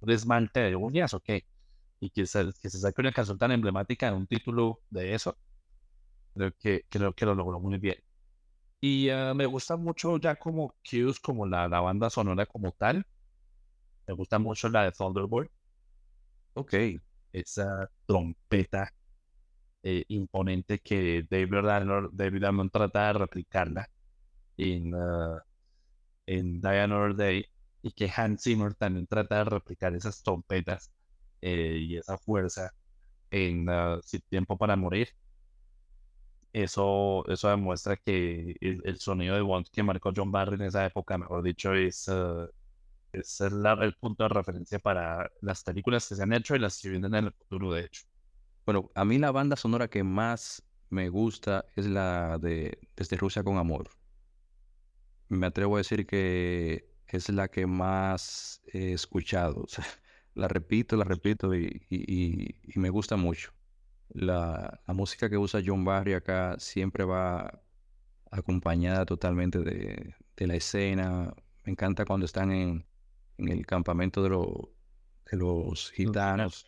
desmante de uñas o qué? y que se, que se saque una canción tan emblemática en un título de eso, creo que, creo que lo logró muy bien. Y ah, me gusta mucho ya como cues, como la, la banda sonora como tal. Me gusta mucho la de Thunderbolt. Ok. Esa trompeta eh, imponente que David Arnold, David trata de replicarla en, uh, en Die Day y que Hans Zimmer también trata de replicar esas trompetas eh, y esa fuerza en Sin Tiempo para Morir. Eso, eso demuestra que el, sonido de Bond que marcó John Barry en esa época, mejor dicho, es, uh, es el, punto de referencia para las películas que se han hecho y las que vienen en el futuro, de hecho. Bueno, a mí la banda sonora que más me gusta es la de Desde Rusia con Amor. Me atrevo a decir que es la que más he escuchado. la repito, la repito y, me gusta mucho. La, música que usa John Barry acá siempre va acompañada totalmente de, la escena. Me encanta cuando están en, el campamento de, de los gitanos.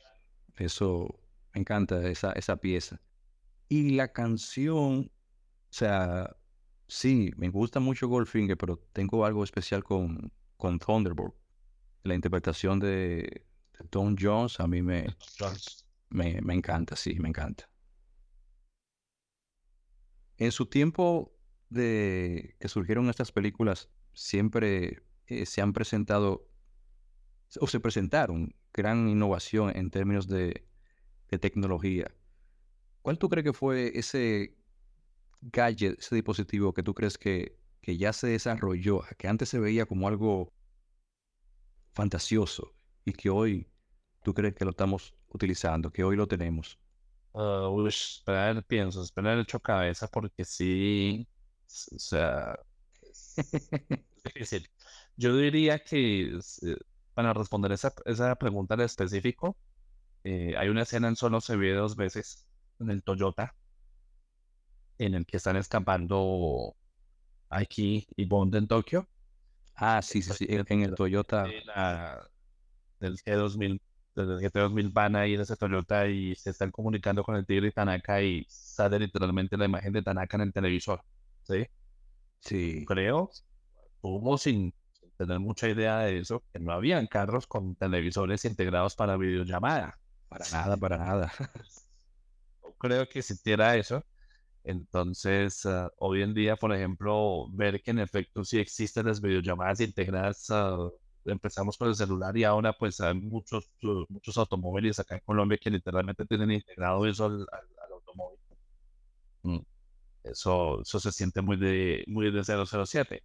Eso, me encanta esa, esa pieza. Y la canción, o sea, Sí, me gusta mucho Goldfinger, pero tengo algo especial con, con Thunderbolt. La interpretación de, de Tom Jones a mí me, me, me encanta, sí, me encanta. En su tiempo de que surgieron estas películas, siempre eh, se han presentado o se presentaron gran innovación en términos de, de tecnología. ¿Cuál tú crees que fue ese gadget, ese dispositivo que tú crees que, que ya se desarrolló, que antes se veía como algo fantasioso y que hoy tú crees que lo estamos utilizando, que hoy lo tenemos? Uh, uy, esperar, pienso, esperar hecho cabeza porque sí, o sea, es difícil. Yo diría que eh, para responder esa, esa pregunta en específico, eh, hay una escena en Solo se ve dos veces en el Toyota en el que están escapando aquí y Bond en Tokio. Ah, sí, sí, sí, en el Toyota. del G2000 desde el GT2000 van a ir a ese Toyota y se están comunicando con el Tigre y Tanaka y sale literalmente la imagen de Tanaka en el televisor. ¿Sí? Sí. Creo, hubo sin, tener mucha idea de eso, que no habían carros con televisores integrados para videollamada. Para nada, para nada. creo que existiera eso. Entonces, ah, hoy en día, por ejemplo, ver que en efecto sí existen las videollamadas integradas uh, empezamos con el celular y ahora pues hay muchos, uh, muchos automóviles acá en Colombia que literalmente tienen integrado eso al, automóvil. Mm. Eso, eso se siente muy de, muy de 007.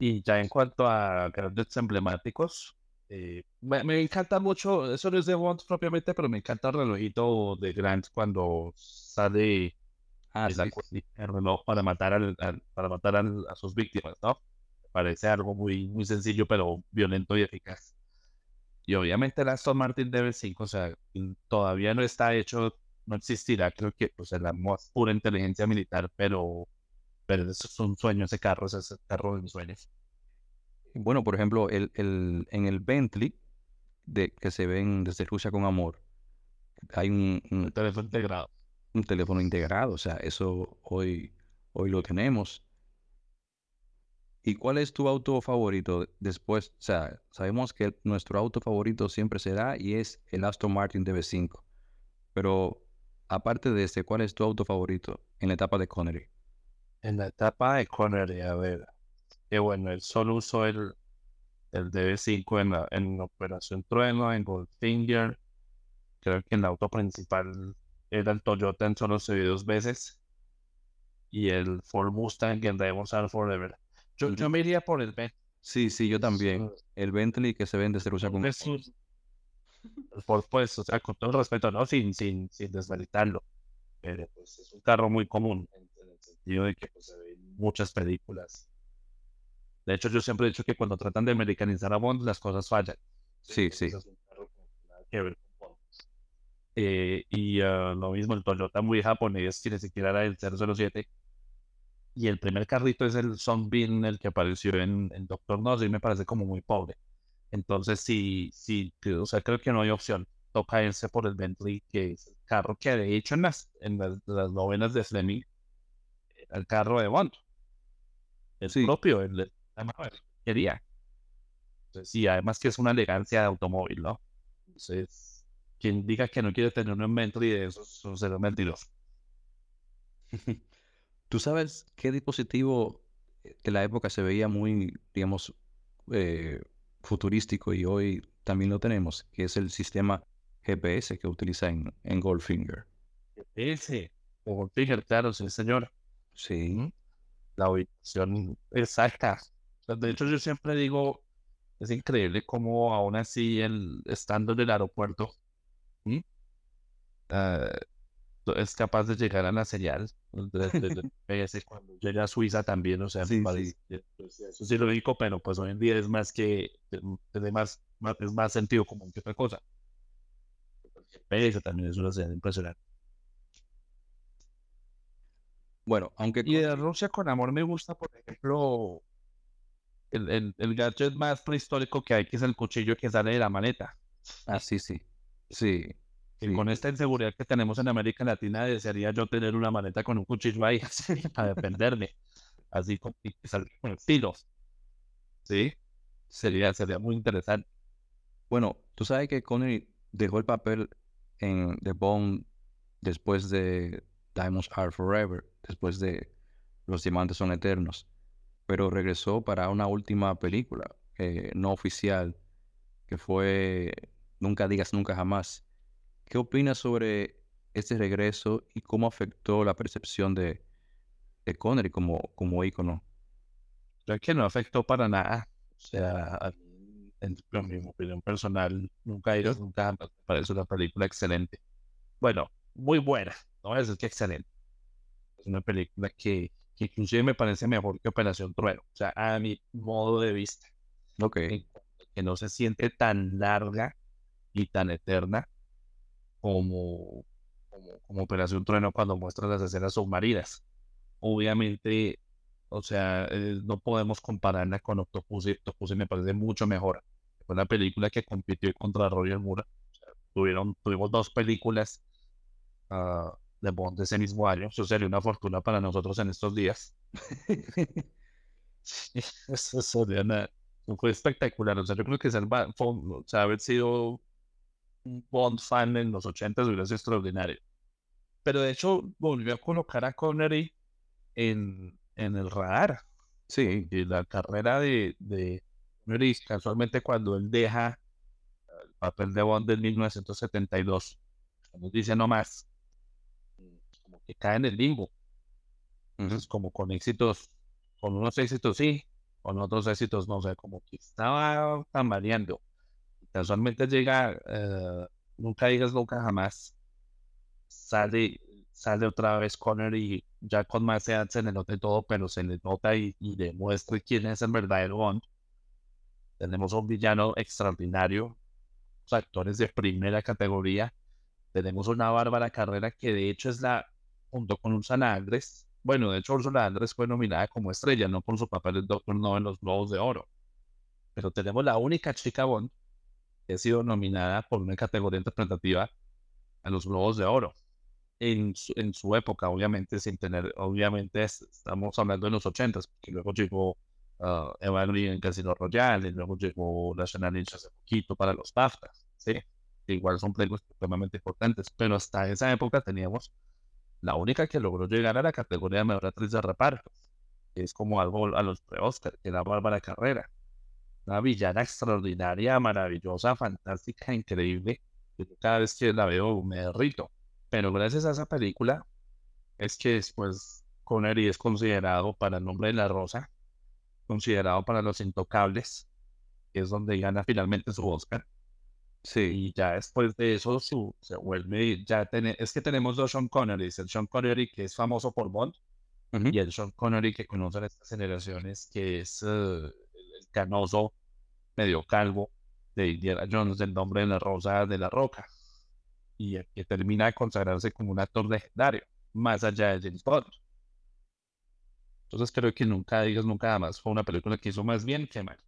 Y ya en cuanto a grandes emblemáticos, eh, me, encanta mucho, eso no es de Bond propiamente, pero me encanta el relojito de Grant cuando sale ah, el, reloj para matar, al, para matar a sus víctimas, ¿no? parece algo muy, muy sencillo, pero violento y eficaz. Y obviamente el Aston Martin DB5, o sea, todavía no está hecho, no existirá, creo que, pues, la más pura inteligencia militar, pero, pero eso es un sueño, ese carro, ese es el carro de mis sueños. Bueno, por ejemplo, el, el, en el Bentley, de, que se ven desde Rusia con amor, hay un, un teléfono integrado. Un teléfono integrado, o sea, eso hoy, hoy lo tenemos. ¿Y cuál es tu auto favorito después? O sea, sabemos que nuestro auto favorito siempre será y es el Aston Martin DB5. Pero aparte de este, ¿cuál es tu auto favorito en la etapa de Connery? En la etapa de Connery, a ver. Que bueno, él solo usó el, el DB5 en, la, en Operación Trueno, en Goldfinger. Creo que en el auto principal era el Toyota en solo se vio dos veces. Y el Ford Mustang en Diamond Forever. Yo, me iría por el Bentley. Sí, sí, yo también. El Bentley que se vende se usa con... Por pues, o sea, con todo respeto, ¿no? Sin, sin, sin desmeritarlo. Pero pues es un carro muy común en, el sentido de que pues, se ven muchas películas. De hecho, yo siempre he dicho que cuando tratan de americanizar a Bond, las cosas fallan. Sí, sí. Eh, y uh, lo mismo, el Toyota muy japonés, que ni siquiera era el 007 y el primer carrito es el Sunbeam, el que apareció en, en Doctor No, y me parece como muy pobre. Entonces, sí, sí, o sea, creo que no hay opción. Toca irse por el Bentley, que es el carro que de hecho en las, en las, novenas de Fleming, el carro de Bond. El propio, el de quería. Entonces, sí, además que es una elegancia de automóvil, ¿no? Entonces, quien diga que no quiere tener un Bentley de esos, son ser mentiroso. ¿Tú sabes qué dispositivo de eh, la época se veía muy, digamos, eh, futurístico y hoy también lo tenemos, que es el sistema GPS que utiliza en, en Goldfinger? GPS, Goldfinger, claro, sí, señor. Sí. La ubicación exacta. De hecho, yo siempre digo, es increíble cómo aún así, el, estando en el aeropuerto, es capaz de llegar a la señal cuando llega a Suiza también, o sea, sí, sí. Pues, eso sí lo digo, pero pues hoy en día es más que, tiene más, es más sentido común que otra cosa. Eso también es una señal impresionante. Bueno, aunque... Y de Rusia con amor me gusta, por ejemplo, el, el, el gadget más prehistórico que hay, que es el cuchillo que sale de la maleta. Ah, sí, sí. Sí. con esta inseguridad que tenemos en América Latina, desearía yo tener una maleta con un cuchillo ahí para defenderme, así con, con estilo. Sí, sería, sería muy interesante. Bueno, tú sabes que Connery dejó el papel en The Bond después de Diamonds Are Forever, después de Los Diamantes Son Eternos, pero regresó para una última película eh, no oficial que fue Nunca digas nunca jamás. ¿Qué opinas sobre este regreso y cómo afectó la percepción de, de Connery como, como ícono? Creo que no afectó para nada. O sea, en, mi opinión personal, nunca ido, nunca me parece una película excelente. Bueno, muy buena, no es que excelente. Es una película que, que, inclusive me parece mejor que Operación Trueno, o sea, a mi modo de vista. Ok. Que no se siente tan larga y tan eterna como, como, como Operación Trueno cuando muestra las escenas submarinas. Obviamente o sea, eh, no podemos compararla con Octopussy. Octopussy me parece mucho mejor. Fue una película que compitió contra Roger Moore. tuvieron, tuvimos dos películas uh, de Bond ese mismo año. Eso sería una fortuna para nosotros en estos días. eso sería una, fue espectacular. O sea, yo creo que ser, o sea, haber sido un Bond fan en los 80 hubiera sido extraordinario. Pero de hecho, volvió a colocar a Connery en, en el radar. Sí, y la carrera de, de casualmente cuando él deja el papel de Bond en 1972, cuando dice no más, que cae en el limbo. Entonces, como con éxitos, con unos éxitos sí, con otros éxitos no sé, como que estaba tambaleando. Casualmente llega, eh, nunca digas nunca jamás, sale sale otra vez Connery ya con más edad se le nota todo, pero se le nota y, demuestra quién es el verdadero Bond. Tenemos un villano extraordinario, actores de primera categoría. Tenemos una Bárbara Carrera que de hecho es la, junto con Ursula Andrés, bueno, de hecho Ursula Andrés fue nominada como estrella, no por su papel de Doctor No en los Globos de Oro. Pero tenemos la única chica Bond que ha sido nominada por una categoría interpretativa a los Globos de Oro en su, en su época, obviamente, sin tener, obviamente estamos hablando de los ochentas, porque luego llegó uh, Eva en Casino Royale, y luego llegó National Ninja hace poquito para los BAFTAs, ¿sí? Igual son premios extremadamente importantes, pero hasta esa época teníamos la única que logró llegar a la categoría de mejor actriz de reparto, es como algo a los pre-Oscar, que era Bárbara Carrera. Una villana extraordinaria, maravillosa, fantástica, increíble. cada vez que la veo me derrito. Pero gracias a esa película es que después Connery es considerado para el nombre de la rosa, considerado para los intocables, es donde gana finalmente su Oscar. Sí. Y ya después de eso su, se vuelve, ya tiene, es que tenemos dos Sean Connery, el Sean Connery que es famoso por Bond y el Sean Connery que conocen estas generaciones, que es eh, el canoso medio calvo de Indiana Jones, del nombre de la rosa de la roca y que termina de consagrarse como un actor legendario, más allá de James Bond. Entonces creo que nunca digas nunca más. Fue una película que hizo más bien que mal.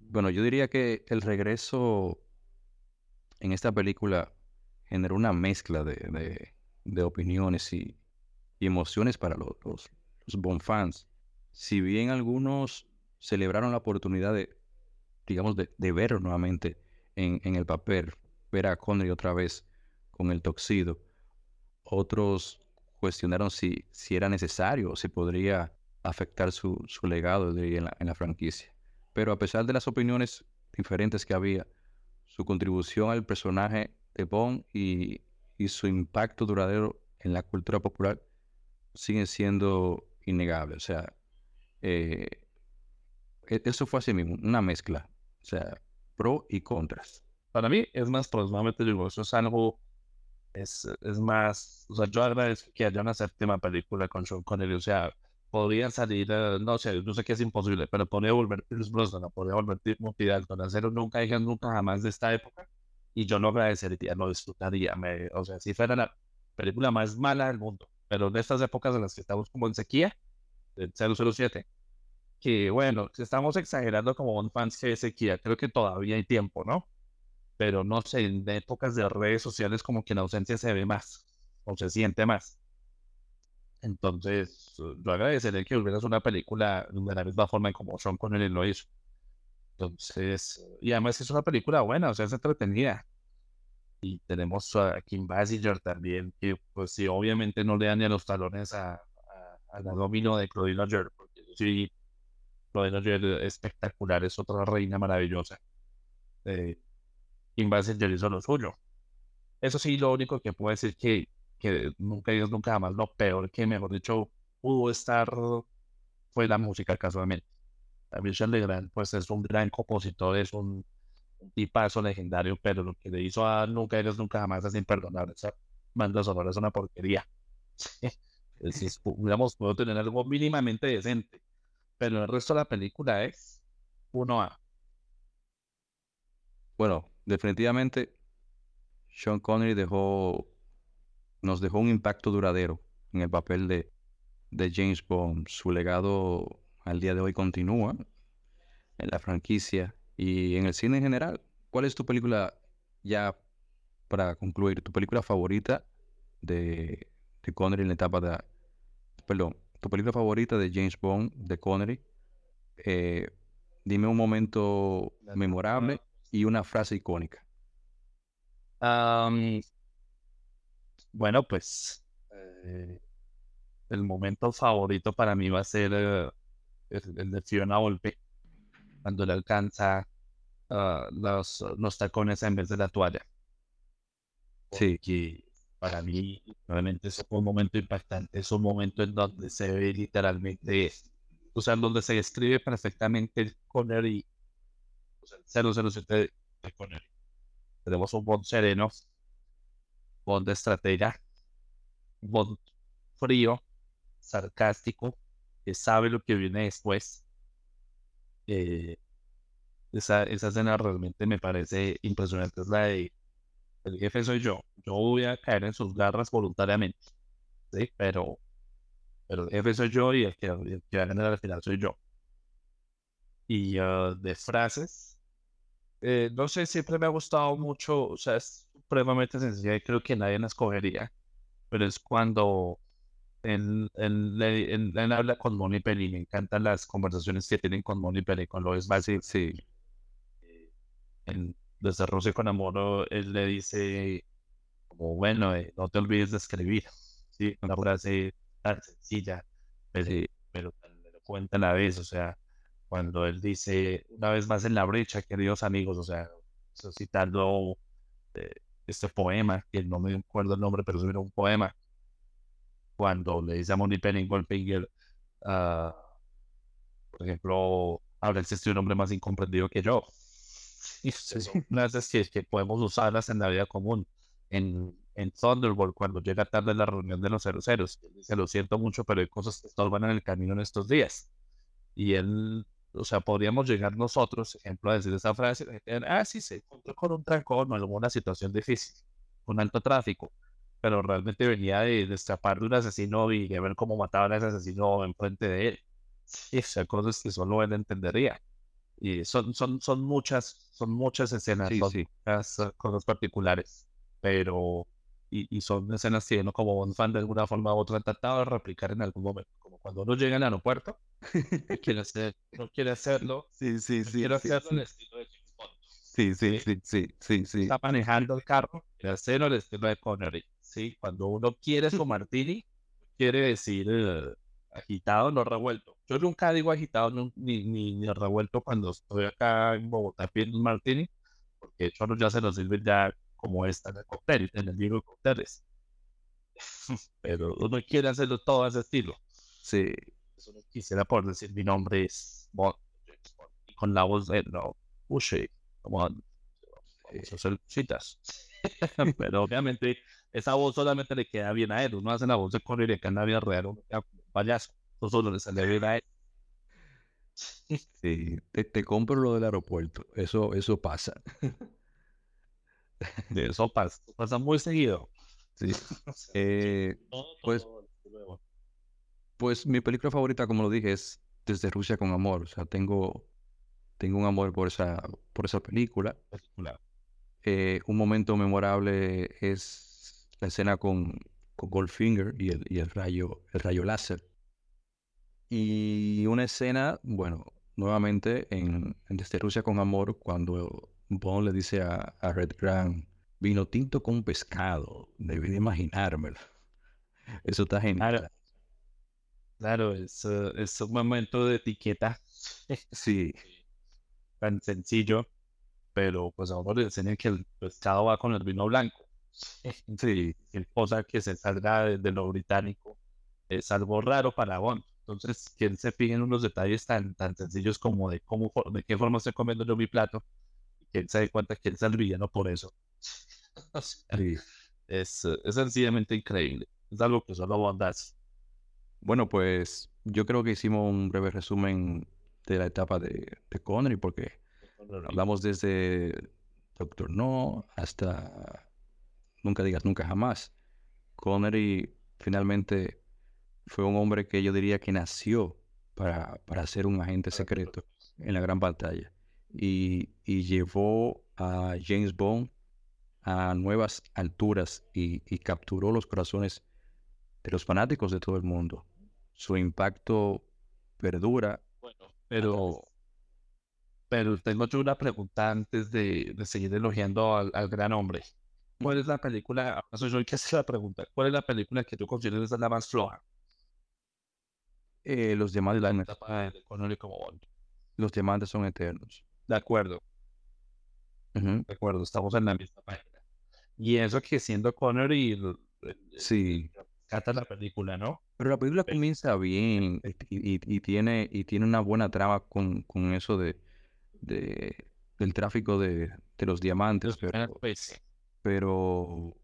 Bueno, yo diría que el regreso en esta película generó una mezcla de, de, opiniones y, emociones para los, los, Bond fans. Si bien algunos celebraron la oportunidad de, digamos, de, verlo nuevamente en, en el papel, ver a Connery otra vez con el toxido. Otros cuestionaron si, si era necesario si podría afectar su, legado en, la, franquicia. Pero a pesar de las opiniones diferentes que había, su contribución al personaje de Bond y, su impacto duradero en la cultura popular siguen siendo innegables. O sea, eh, e, eso fue así mismo, una mezcla. O sea, pro y contras. Para mí es más próximamente digo, eso es algo es, es más, o sea, yo agradezco que haya una séptima película con Sean Connery, o sea, podrían salir, eh, no sé, no sé qué es imposible, pero podría volver Pierce Brosnan, podría volver Timothy Dalton, hacer nunca digan nunca jamás de esta época, y yo lo agradecería, lo disfrutaría, me, o sea, si fuera la película más mala del mundo, pero de estas épocas en las que estamos como en sequía, del 007, que bueno, estamos exagerando como un fans que sequía, creo que todavía hay tiempo, ¿no? pero no sé, en épocas de redes sociales como que la ausencia se ve más o se siente más. Entonces, yo agradecería que hubieras una película de la misma forma como Sean Connery lo hizo. Entonces, y además es una película buena, o sea, es entretenida. Y tenemos a Kim Basinger también, que pues sí, obviamente no le dan ni a los talones a, la domino de Claudine Roger, porque sí, Claudine Roger espectacular, es otra reina maravillosa. Eh, Kim Basinger hizo lo suyo. Eso sí, lo único que puedo decir que, que nunca Dios nunca jamás, lo peor que mejor dicho pudo estar fue la música casualmente. Michel Legrand pues es un gran compositor, es un tipazo legendario, pero lo que le hizo a Nunca Eres Nunca Jamás es imperdonable. Esa banda sonora es una porquería. si pudiéramos puedo tener algo mínimamente decente, pero el resto de la película es 1A. Bueno, definitivamente Sean Connery dejó, nos dejó un impacto duradero en el papel de, de James Bond. Su legado al día de hoy continúa en la franquicia y en el cine en general, ¿cuál es tu película, ya para concluir, tu película favorita de, de Connery en la etapa de... Perdón, tu película favorita de James Bond, de Connery? Eh, dime un momento memorable y una frase icónica. Bueno, pues eh, el momento favorito para mí va a ser eh, el, de Fiona Volpe cuando le alcanza ah, los, los, tacones en vez de la toalla. Sí. Que para mí, realmente es un momento impactante. Es un momento en donde se ve literalmente, o sea, donde se describe perfectamente el Connery, o sea, el 007 de Connery. Tenemos un Bond sereno, Bond de estrategia, Bond frío, sarcástico, que sabe lo que viene después eh, esa, esa escena realmente me parece impresionante. Es la de el jefe soy yo. Yo voy a caer en sus garras voluntariamente. ¿sí? Pero, pero el jefe soy yo y el que, va a ganar al final soy yo. Y ah, de frases, eh, no sé, siempre me ha gustado mucho, o sea, es supremamente sencilla y creo que nadie la escogería, pero es cuando él, él, habla con Moni Penny, me encantan las conversaciones que tienen con Moni Penny, con Lois Basil. Sí. En Rusia con Amor, él le dice, como bueno, eh, no te olvides de escribir. Sí, una frase tan sencilla, pero, pero tan elocuente a la vez. O sea, cuando él dice, una vez más en la brecha, queridos amigos, o sea, citando eh, este poema, que no me acuerdo el nombre, pero es un poema cuando le dice a Moni Penny Goldfinger, uh, por ejemplo, ahora existe un hombre más incomprendido que yo. Y son frases que, que podemos usarlas en la vida común. En, en Thunderbolt, cuando llega tarde la reunión de los ceros, dice, lo siento mucho, pero hay cosas que estorban en el camino en estos días. Y él, o sea, podríamos llegar nosotros, ejemplo, a decir esa frase, ah, sí, se encontró con un trancón o alguna situación difícil, con alto tráfico pero realmente venía de, de escapar de un asesino y de ver cómo mataban a ese asesino enfrente de él. Y son cosas que solo él entendería. Y son, son, son muchas, son muchas escenas, sí, son cosas particulares, pero y, y, son escenas que uno como un fan de alguna forma u otra ha tratado de replicar en algún momento, como cuando uno llega al aeropuerto, quiere hacer, no quiere hacerlo, sí, sí, sí, quiere hacerlo en el estilo de James Bond. Sí, sí, sí, sí, sí, sí. Está manejando el carro, quiere hacerlo en el estilo de Connery. ¿sí? Cuando uno quiere su martini, quiere decir eh, agitado, no revuelto. Yo nunca digo agitado ni, ni, ni, revuelto cuando estoy acá en Bogotá pidiendo un martini, porque hecho ya se nos sirve ya como esta en el cóctel, en el libro de cócteles. Pero uno quiere hacerlo todo a ese estilo. Sí. Eso no quisiera por decir mi nombre es Bond, con la voz de no, Uche, como vamos a hacer citas. Pero obviamente esa voz solamente le queda bien a él. Uno hace la voz de Connery acá en la vida real, un payaso. Eso solo le sale bien a él. Sí, te, compro lo del aeropuerto. Eso, eso pasa. De eso pasa, pasa muy seguido. Sí. Eh, pues, pues mi película favorita, como lo dije, es Desde Rusia con Amor. O sea, tengo, tengo un amor por esa, por esa película. eh, un momento memorable es la escena con, con Goldfinger y el, y el rayo, el rayo láser. Y una escena, bueno, nuevamente en, en Desde Rusia con Amor, cuando Bond le dice a, a Red Grant, vino tinto con pescado, debí de imaginármelo. Eso está genial. Claro, claro, es, eh, es un momento de etiqueta Sí, tan sencillo, pero pues a uno le enseñan que el pescado va con el vino blanco. sí, Cualquier cosa que se salga de, de lo británico es algo raro para Bond. Entonces, que él se fije en unos detalles tan, tan sencillos como de cómo, de qué forma estoy comiendo yo mi plato, él se dé cuenta que él es el villano por eso. O sea, sí. es, es sencillamente increíble. Es algo que solo Bond hace. Bueno, pues yo creo que hicimos un breve resumen de la etapa de, de Connery, porque hablamos desde Doctor No hasta Nunca digas nunca jamás. Connery finalmente fue un hombre que yo diría que nació para, para ser un agente secreto en la gran pantalla y, y llevó a James Bond a nuevas alturas y, y capturó los corazones de los fanáticos de todo el mundo. Su impacto perdura. Bueno, pero, pero tengo yo una pregunta antes de, de seguir elogiando al, al gran hombre. ¿Cuál es la película? Soy yo el que hace la pregunta. ¿Cuál es la película que tú consideras la más floja? Eh, los diamantes, La son- etapa de Connery como Bond. los diamantes son eternos. De acuerdo, de acuerdo, estamos en la misma página. Y eso que siendo Connery, Sí. rescata la película, ¿no? Pero la película Pe- comienza bien y, y- y tiene, y tiene una buena trama con, con eso de, de- del tráfico de, de los diamantes, pero, Pues, pero,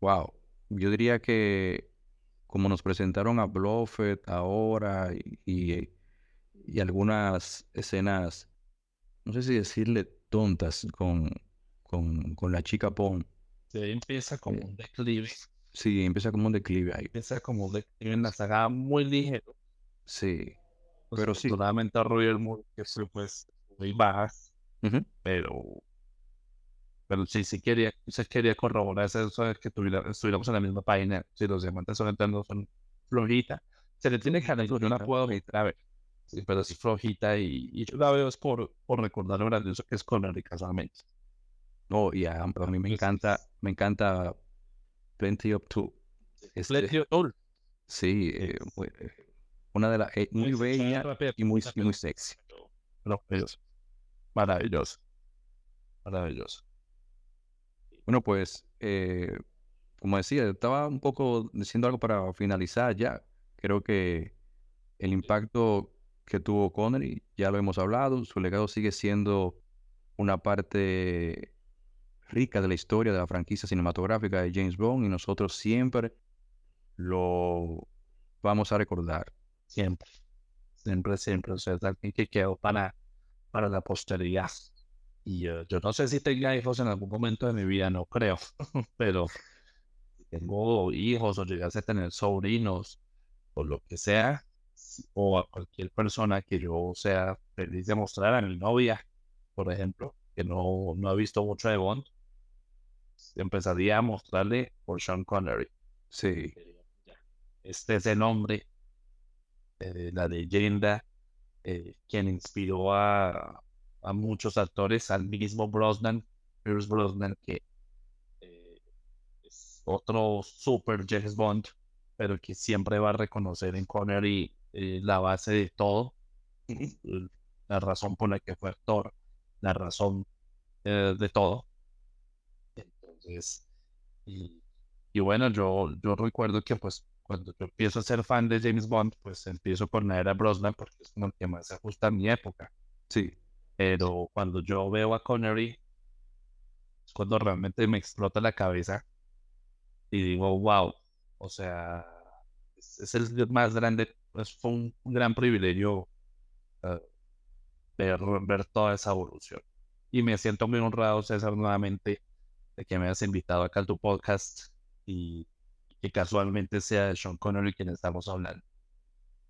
wow, yo diría que como nos presentaron a Blofeld ahora y, y, y algunas escenas, no sé si decirle tontas con, con, con la chica Pon, sí, empieza como Eh, un declive. sí, empieza como un declive ahí, Empieza como un declive en la saga muy ligero. sí, Pues, pero sí. afortunadamente a Roger Moore, que fue pues muy bajas, pero, pero sí, sí quería, sí quería corroborar eso de que tuviera- estuviéramos en la misma página. Si los diamantes son eternos, son flojita. Se le tiene que no la puedo a ver. Pero sí flojita y, y yo la veo es por, por recordar lo grandioso que es Connery casualmente. No, y a, a mí me Entonces, encanta, me encanta Plenty of Two. Este, Plenty of Soul. sí, eh, Es- eh, una de las eh, muy Muy bella y muy, y muy sexy. pero Maravilloso. Maravilloso. Maravilloso. Bueno, pues, eh, como decía, estaba un poco diciendo algo para finalizar ya. Creo que el impacto que tuvo Connery, ya lo hemos hablado, su legado sigue siendo una parte rica de la historia de la franquicia cinematográfica de James Bond y nosotros siempre lo vamos a recordar. Siempre. Siempre, siempre. O sea, que quedó para, para la posteridad. Y eh, yo no sé si tenga hijos en algún momento de mi vida, no creo. Pero tengo hijos o llegase a tener sobrinos o lo que sea, o a cualquier persona que yo sea feliz de mostrar a mi novia, por ejemplo, que no, no ha visto mucho de Bond, empezaría a mostrarle por Sean Connery. Sí, Este es el hombre, eh, la leyenda, eh, quien inspiró a, a muchos actores, al mismo Brosnan, Pierce Brosnan, que eh, es otro super James Bond, pero que siempre va a reconocer en Connery eh, la base de todo, la razón por la que fue actor, la razón eh, de todo. Entonces, y, y bueno, yo, yo recuerdo que pues cuando yo empiezo a ser fan de James Bond, pues empiezo con la era Brosnan porque es como el que más se ajusta a mi época. sí, Pero cuando yo veo a Connery, es cuando realmente me explota la cabeza y digo, wow, o sea, es, es el más grande, pues fue un gran privilegio eh, ver, ver toda esa evolución. Y me siento muy honrado, César, nuevamente, de que me hayas invitado acá a tu podcast y que casualmente sea Sean Connery quien estamos hablando.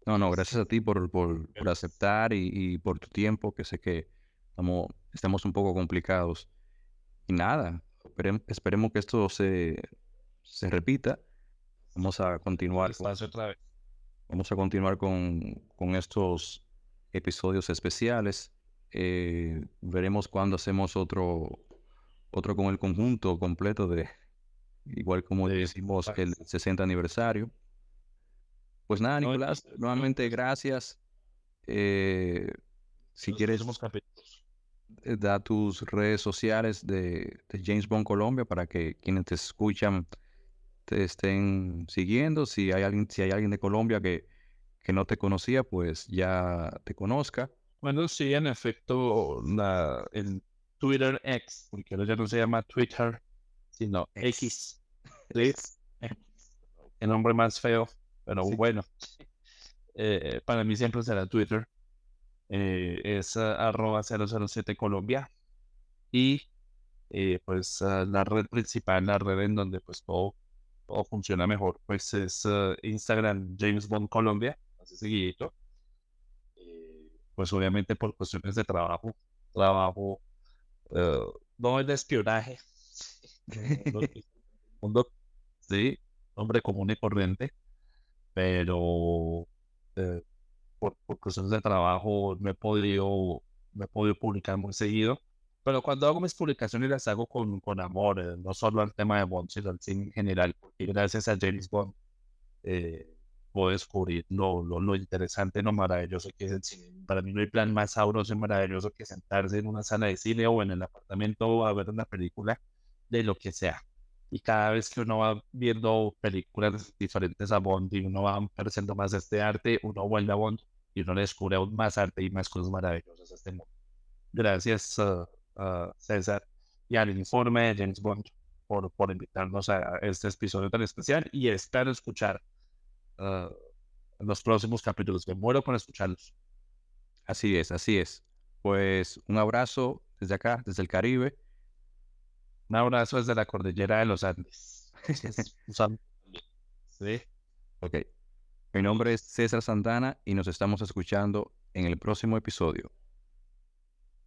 No, no, gracias a ti por, por, por aceptar y, y por tu tiempo, que sé que estamos, estamos un poco complicados. y nada, esperemos que esto se, se repita. Vamos a continuar. otra vez. Vamos a continuar con, con estos episodios especiales. Eh, veremos cuándo hacemos otro, otro con el conjunto completo de, igual como decimos, el 60 aniversario. Pues nada, Nicolás, nuevamente gracias. Eh, si quieres, eh, da tus redes sociales de, James Bond Colombia para que quienes te escuchan te estén siguiendo. Si hay alguien, si hay alguien de Colombia que, que no te conocía, pues ya te conozca. Bueno, sí, en efecto, la, el Twitter X, porque ahora ya no se llama Twitter, sino X. X. El nombre más feo, pero bueno. Eh, para mí siempre será Twitter. Eh, es ah, arroba 007 Colombia. Y eh, pues ah, la red principal, la red en donde pues todo, todo funciona mejor, pues es ah, Instagram James Bond Colombia, así seguidito. pues obviamente por cuestiones de trabajo, trabajo, no es de espionaje, sí, hombre común y corriente, pero eh, por, por, cuestiones de trabajo no he podido, me he podido publicar muy seguido. Pero cuando hago mis publicaciones las hago con, con amor, eh, no solo al tema de Bond, sino al cine en general, porque gracias a James Bond eh, puedo descubrir lo, lo, lo, interesante, lo maravilloso que es el cine. Para mí no hay plan más sabroso y maravilloso que sentarse en una sala de cine o en el apartamento a ver una película de lo que sea y cada vez que uno va viendo películas diferentes a Bond y uno va apareciendo más este arte, uno vuelve a Bond y uno descubre aún más arte y más cosas maravillosas a este mundo. Gracias, uh, César, y al informe de James Bond por, por invitarnos a este episodio tan especial y espero escuchar uh, los próximos capítulos. Me muero con escucharlos. Así es, así es. Pues un abrazo desde acá, desde el Caribe. Un abrazo desde la cordillera de los Andes. sí. Ok. Mi nombre es César Santana y nos estamos escuchando en el próximo episodio.